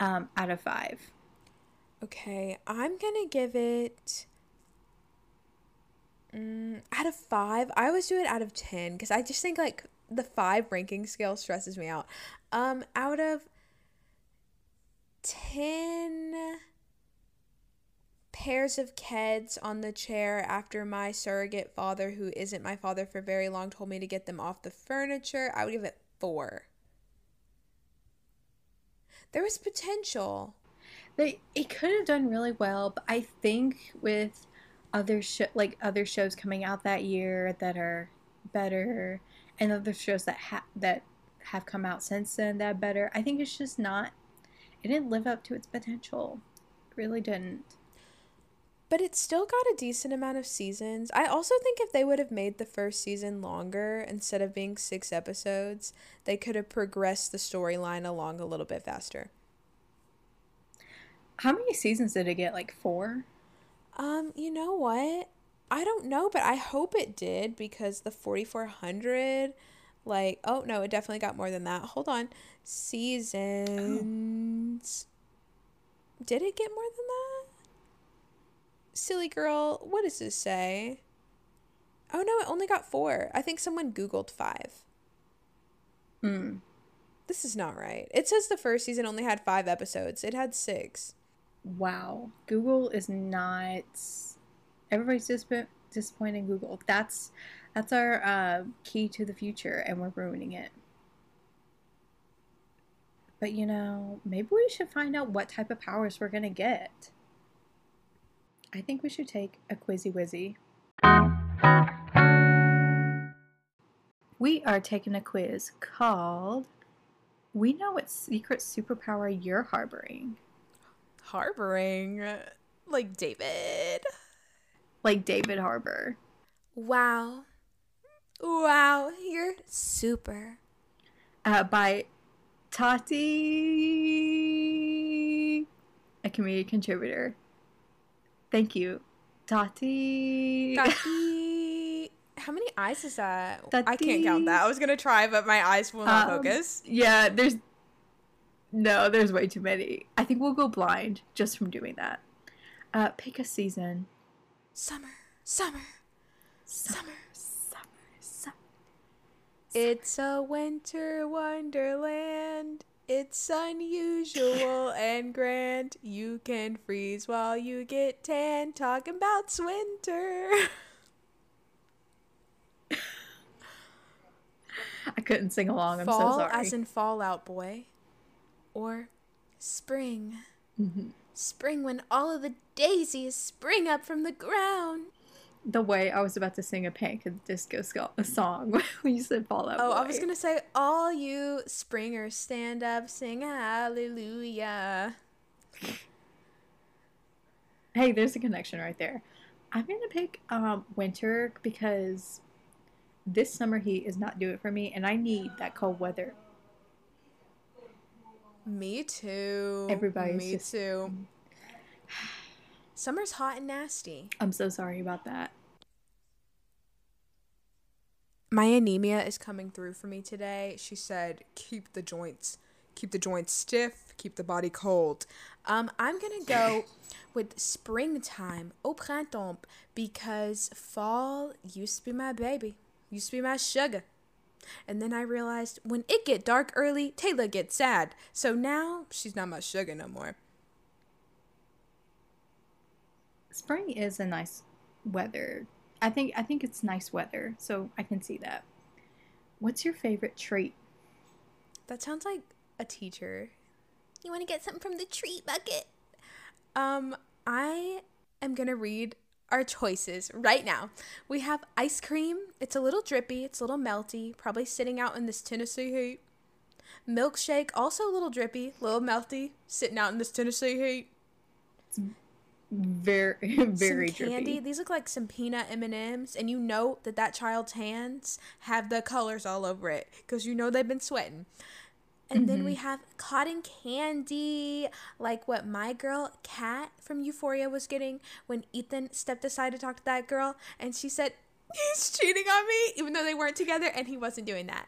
um, out of five okay i'm gonna give it mm, out of five i always do it out of ten because i just think like the five ranking scale stresses me out um out of 10 pairs of kids on the chair after my surrogate father, who isn't my father for very long, told me to get them off the furniture. I would give it four. There was potential. They it could have done really well, but I think with other show like other shows coming out that year that are better, and other shows that ha- that have come out since then that better, I think it's just not it didn't live up to its potential. It really didn't. But it still got a decent amount of seasons. I also think if they would have made the first season longer instead of being six episodes, they could have progressed the storyline along a little bit faster. How many seasons did it get? Like four? Um, you know what? I don't know, but I hope it did because the 4400 like oh no, it definitely got more than that. Hold on seasons. Oh. Did it get more than that? Silly girl, what does this say? Oh no, it only got four. I think someone Googled five. Hmm. This is not right. It says the first season only had five episodes. It had six. Wow. Google is not. Everybody's disp- disappointed in Google. That's that's our uh, key to the future, and we're ruining it. But you know, maybe we should find out what type of powers we're to get. I think we should take a quizzy wizzy. We are taking a quiz called We Know What Secret Superpower You're Harboring. Harboring. Like David. Like David Harbour. Wow. Wow, you're super. Uh, by Tati, a community contributor. Thank you, Tati. Tati. How many eyes is that? I can't count that. I was gonna try, but my eyes will not Um, focus. Yeah, there's no, there's way too many. I think we'll go blind just from doing that. Uh, pick a season. Summer, summer, Summer, summer, summer. It's a winter wonderland. It's unusual and grand. You can freeze while you get tan. Talking about winter. I couldn't sing along. I'm Fall, so sorry. as in Fall Out Boy, or spring. Mhm. Spring when all of the daisies spring up from the ground. the way I was about to sing a Panic at the Disco sco- song when you said Fall Out Oh, I was gonna say, all you springers stand up, sing hallelujah. Hey, there's a connection right there. I'm gonna pick um, winter because this summer heat is not doing it for me, and I need that cold weather. Me too. Everybody's Me just- too. Summer's hot and nasty. I'm so sorry about that. My anemia is coming through for me today. She said, "Keep the joints, keep the joints stiff, keep the body cold." Um, I'm gonna go with springtime, au printemps, because fall used to be my baby, used to be my sugar, and then I realized when it get dark early, Taylor gets sad. So now she's not my sugar no more. Spring is a nice weather. I think I think it's nice weather, so I can see that. What's your favorite treat? That sounds like a teacher. You want to get something from the treat bucket? Um, I am going to read our choices right now. We have ice cream. It's a little drippy, it's a little melty, probably sitting out in this Tennessee heat. Milkshake, also a little drippy, a little melty, sitting out in this Tennessee heat. Very very some candy. drippy. These look like some peanut M&Ms and you know that that child's hands have the colors all over it because you know they've been sweating. And then we have cotton candy, like what my girl Kat from Euphoria was getting when Ethan stepped aside to talk to that girl and she said he's cheating on me even though they weren't together and he wasn't doing that.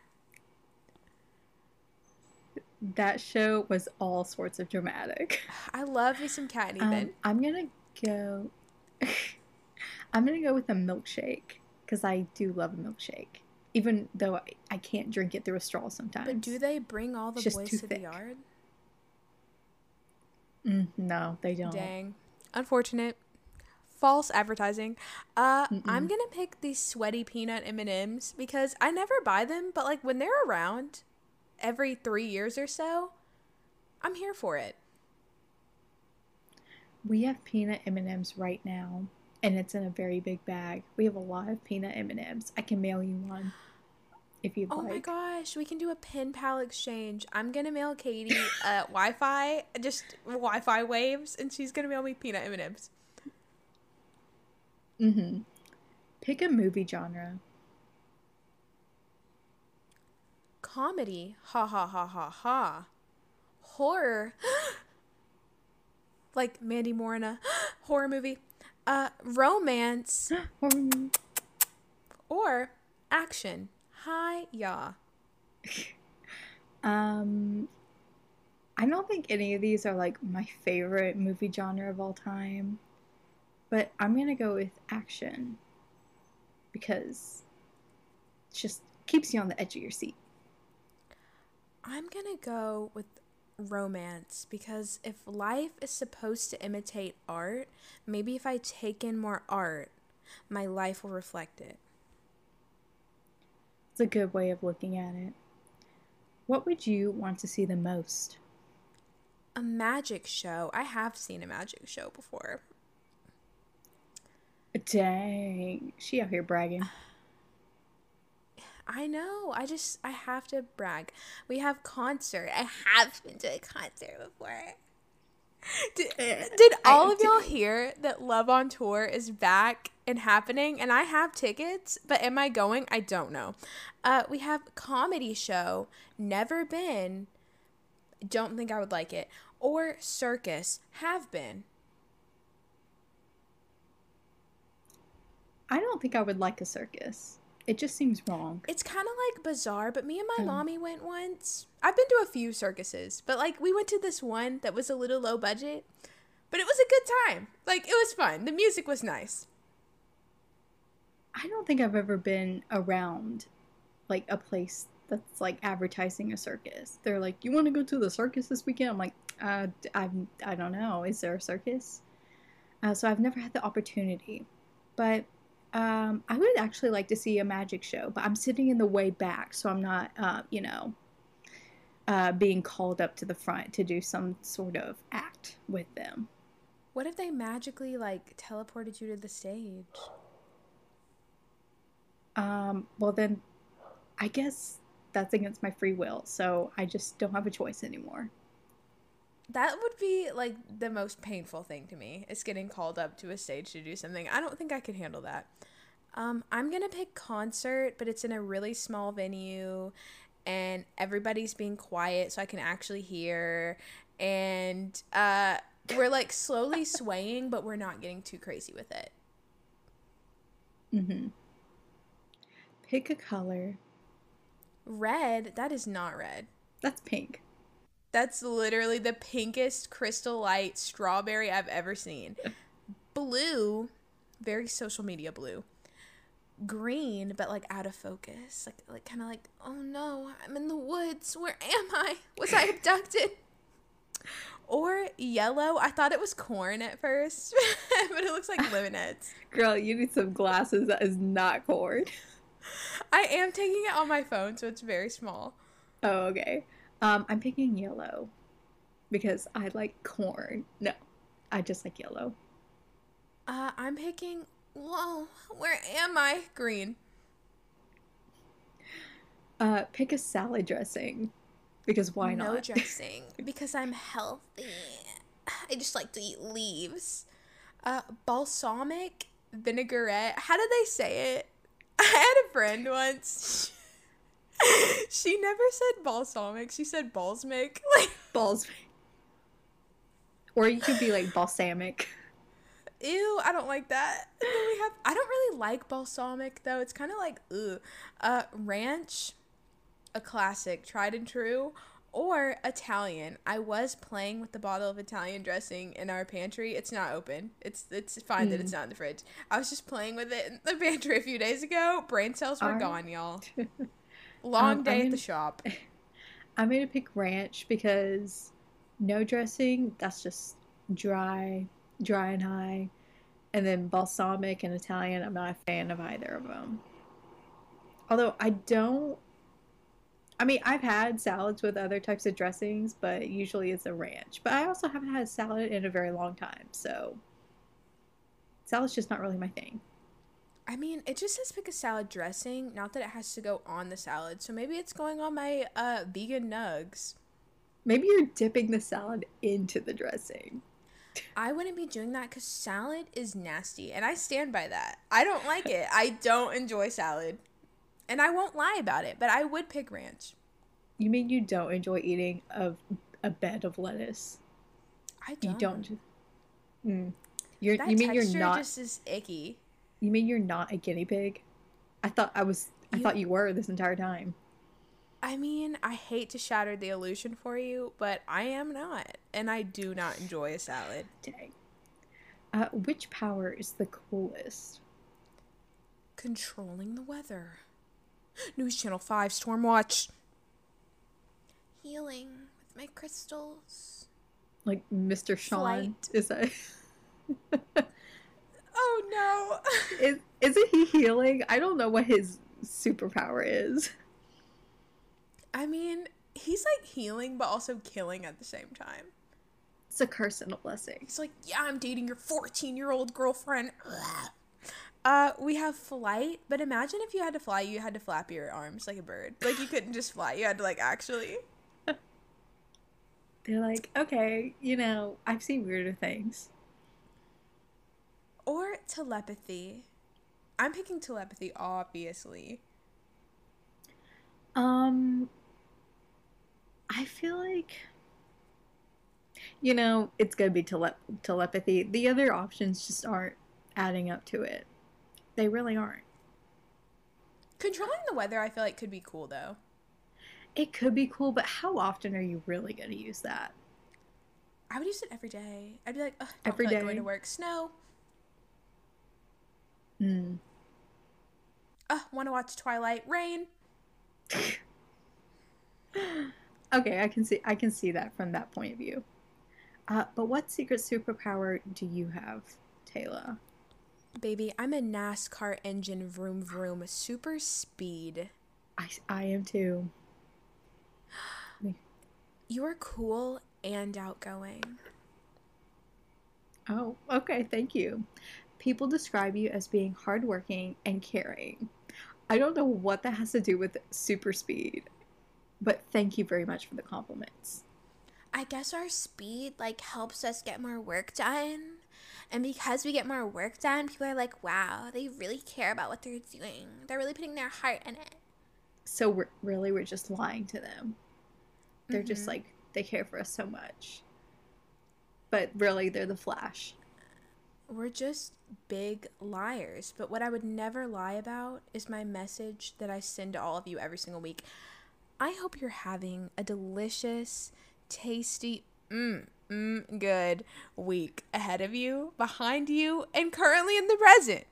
That show was all sorts of dramatic. I love me some Kat and Ethan. Um, I'm gonna go. I'm gonna go with a milkshake because I do love a milkshake, even though I, I can't drink it through a straw sometimes. but do they bring all the boys to the yard? Mm, no, they don't. Dang. Unfortunate. False advertising. Uh, I'm gonna pick these sweaty peanut M and M's because I never buy them, but like when they're around, every three years or so, I'm here for it. We have peanut M and M's right now, and it's in a very big bag. We have a lot of peanut M and M's. I can mail you one if you'd Oh like. my gosh, we can do a pen pal exchange. I'm gonna mail Katie uh, Wi-Fi, just Wi-Fi waves, and she's gonna mail me peanut M and M's. Mm-hmm. Pick a movie genre. Comedy, ha ha ha ha ha. Horror, like Mandy Moore in a horror movie. Uh, romance or action. Hi, yeah. Um, I don't think any of these are like my favorite movie genre of all time, but I'm gonna go with action because it just keeps you on the edge of your seat. I'm gonna go with romance because if life is supposed to imitate art, maybe if I take in more art, my life will reflect it. It's a good way of looking at it. What would you want to see the most? A magic show. I have seen a magic show before. Dang, she out here bragging. I know. I just I have to brag. We have concert. I have been to a concert before. D- Did all of y'all hear that Love on Tour is back and happening? And I have tickets, but am I going? I don't know. Uh, we have comedy show, Never Been. Don't think I would like it. Or circus, have been. I don't think I would like a circus. It just seems wrong. It's kind of like bizarre, but me and my mommy went once. I've been to a few circuses, but like we went to this one that was a little low budget, but it was a good time. Like it was fun. The music was nice. I don't think I've ever been around like a place that's like advertising a circus. They're like, "You want to go to the circus this weekend?" I'm like, uh, I I don't know. Is there a circus? Uh, so I've never had the opportunity, but um, I would actually like to see a magic show, but I'm sitting in the way back, so I'm not, uh, you know, uh, being called up to the front to do some sort of act with them. What if they magically like teleported you to the stage? Um, well then, I guess that's against my free will, so I just don't have a choice anymore. That would be like the most painful thing to me. Is getting called up to a stage to do something. I don't think I could handle that. Um, I'm gonna pick concert, but it's in a really small venue, and everybody's being quiet, so I can actually hear. And uh, we're like slowly swaying, but we're not getting too crazy with it. Mm-hmm. Pick a color. Red. That is not red. That's pink. That's literally the pinkest crystal light strawberry I've ever seen. blue, very social media blue. Green, but like out of focus. Like like kind of like, "Oh no, I'm in the woods. Where am I? Was I abducted?" or yellow. I thought it was corn at first, but it looks like lemonades. Girl, you need some glasses. That is not corn. I am taking it on my phone, so it's very small. Oh, okay. Um, I'm picking yellow because I like corn. No, I just like yellow. Uh, I'm picking. Whoa, where am I? Green. Uh, pick a salad dressing because why no not? No dressing because I'm healthy. I just like to eat leaves. Uh, balsamic vinaigrette. How did they say it? I had a friend once. she never said balsamic. She said balsamic. Like balsamic. Or you could be like balsamic. Ew, I don't like that. And then we have I don't really like balsamic though. It's kind of like ugh. Uh ranch, a classic, tried and true, or Italian. I was playing with the bottle of Italian dressing in our pantry. It's not open. It's it's fine mm. that it's hmm. not in the fridge. I was just playing with it in the pantry a few days ago. Brain cells were gone, y'all. Long um, day gonna, at the shop. I'm gonna pick ranch because no dressing. That's just dry, dry and high. And then balsamic and Italian. I'm not a fan of either of them. Although I don't. I mean, I've had salads with other types of dressings, but usually it's a ranch. But I also haven't had a salad in a very long time, so salad's just not really my thing. I mean, it just says pick a salad dressing, not that it has to go on the salad. So maybe it's going on my uh, vegan nugs. Maybe you're dipping the salad into the dressing. I wouldn't be doing that because salad is nasty, and I stand by that. I don't like it. I don't enjoy salad, and I won't lie about it. But I would pick ranch. You mean you don't enjoy eating a a bed of lettuce? I don't. You don't. Mm. You mean you're not just is icky. You mean you're not a guinea pig? I thought I was. I thought you were this entire time. I mean, I hate to shatter the illusion for you, but I am not, and I do not enjoy a salad. Dang. Uh, which power is the coolest? Controlling the weather. News Channel 5 Stormwatch. Healing with my crystals. Like Mr. Sean. Flight. Is that. Oh no. is isn't he healing? I don't know what his superpower is. I mean, he's like healing but also killing at the same time. It's a curse and a blessing. He's like, yeah, I'm dating your 14 year old girlfriend. Uh, we have flight, but imagine if you had to fly, you had to flap your arms like a bird. Like you couldn't just fly, you had to like actually. They're like, okay, you know, I've seen weirder things. Or telepathy. I'm picking telepathy, obviously. Um, I feel like, you know, it's gonna be tele- telepathy. The other options just aren't adding up to it. They really aren't. Controlling the weather, I feel like, could be cool, though. It could be cool, but how often are you really gonna use that? I would use it every day. I'd be like, Ugh, Every like day? going to work. Snow. Hmm. Uh, want to watch Twilight? Rain. Okay, I can see I can see that from that point of view. Uh, but what secret superpower do you have, Taylor? Baby, I'm a NASCAR engine vroom vroom super speed. I, I am too. You are cool and outgoing. Oh, okay, thank you. People describe you as being hardworking and caring. I don't know what that has to do with super speed, but thank you very much for the compliments. I guess our speed like helps us get more work done. And because we get more work done, people are like, wow, they really care about what they're doing. They're really putting their heart in it. So we're really we're just lying to them. They're just Mhm. like they care for us so much. But really they're the flash. We're just big liars. But what I would never lie about is my message that I send to all of you every single week. I hope you're having a delicious, tasty, mm, mm, good week ahead of you, behind you, and currently in the present.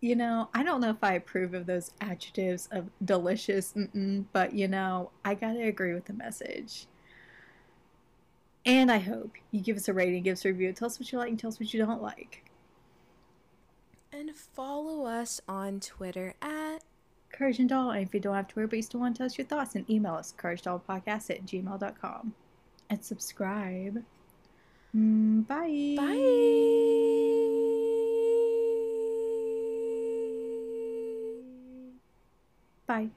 You know, I don't know if I approve of those adjectives of delicious, mm-mm, but you know, I gotta agree with the message. And I hope you give us a rating, give us a review, tell us what you like and tell us what you don't like. And follow us on Twitter at Courage and Doll, and if you don't have Twitter but you still want to tell us your thoughts, then email us couragedollpodcast at gmail.com. And subscribe. Mm, bye. Bye. Bye.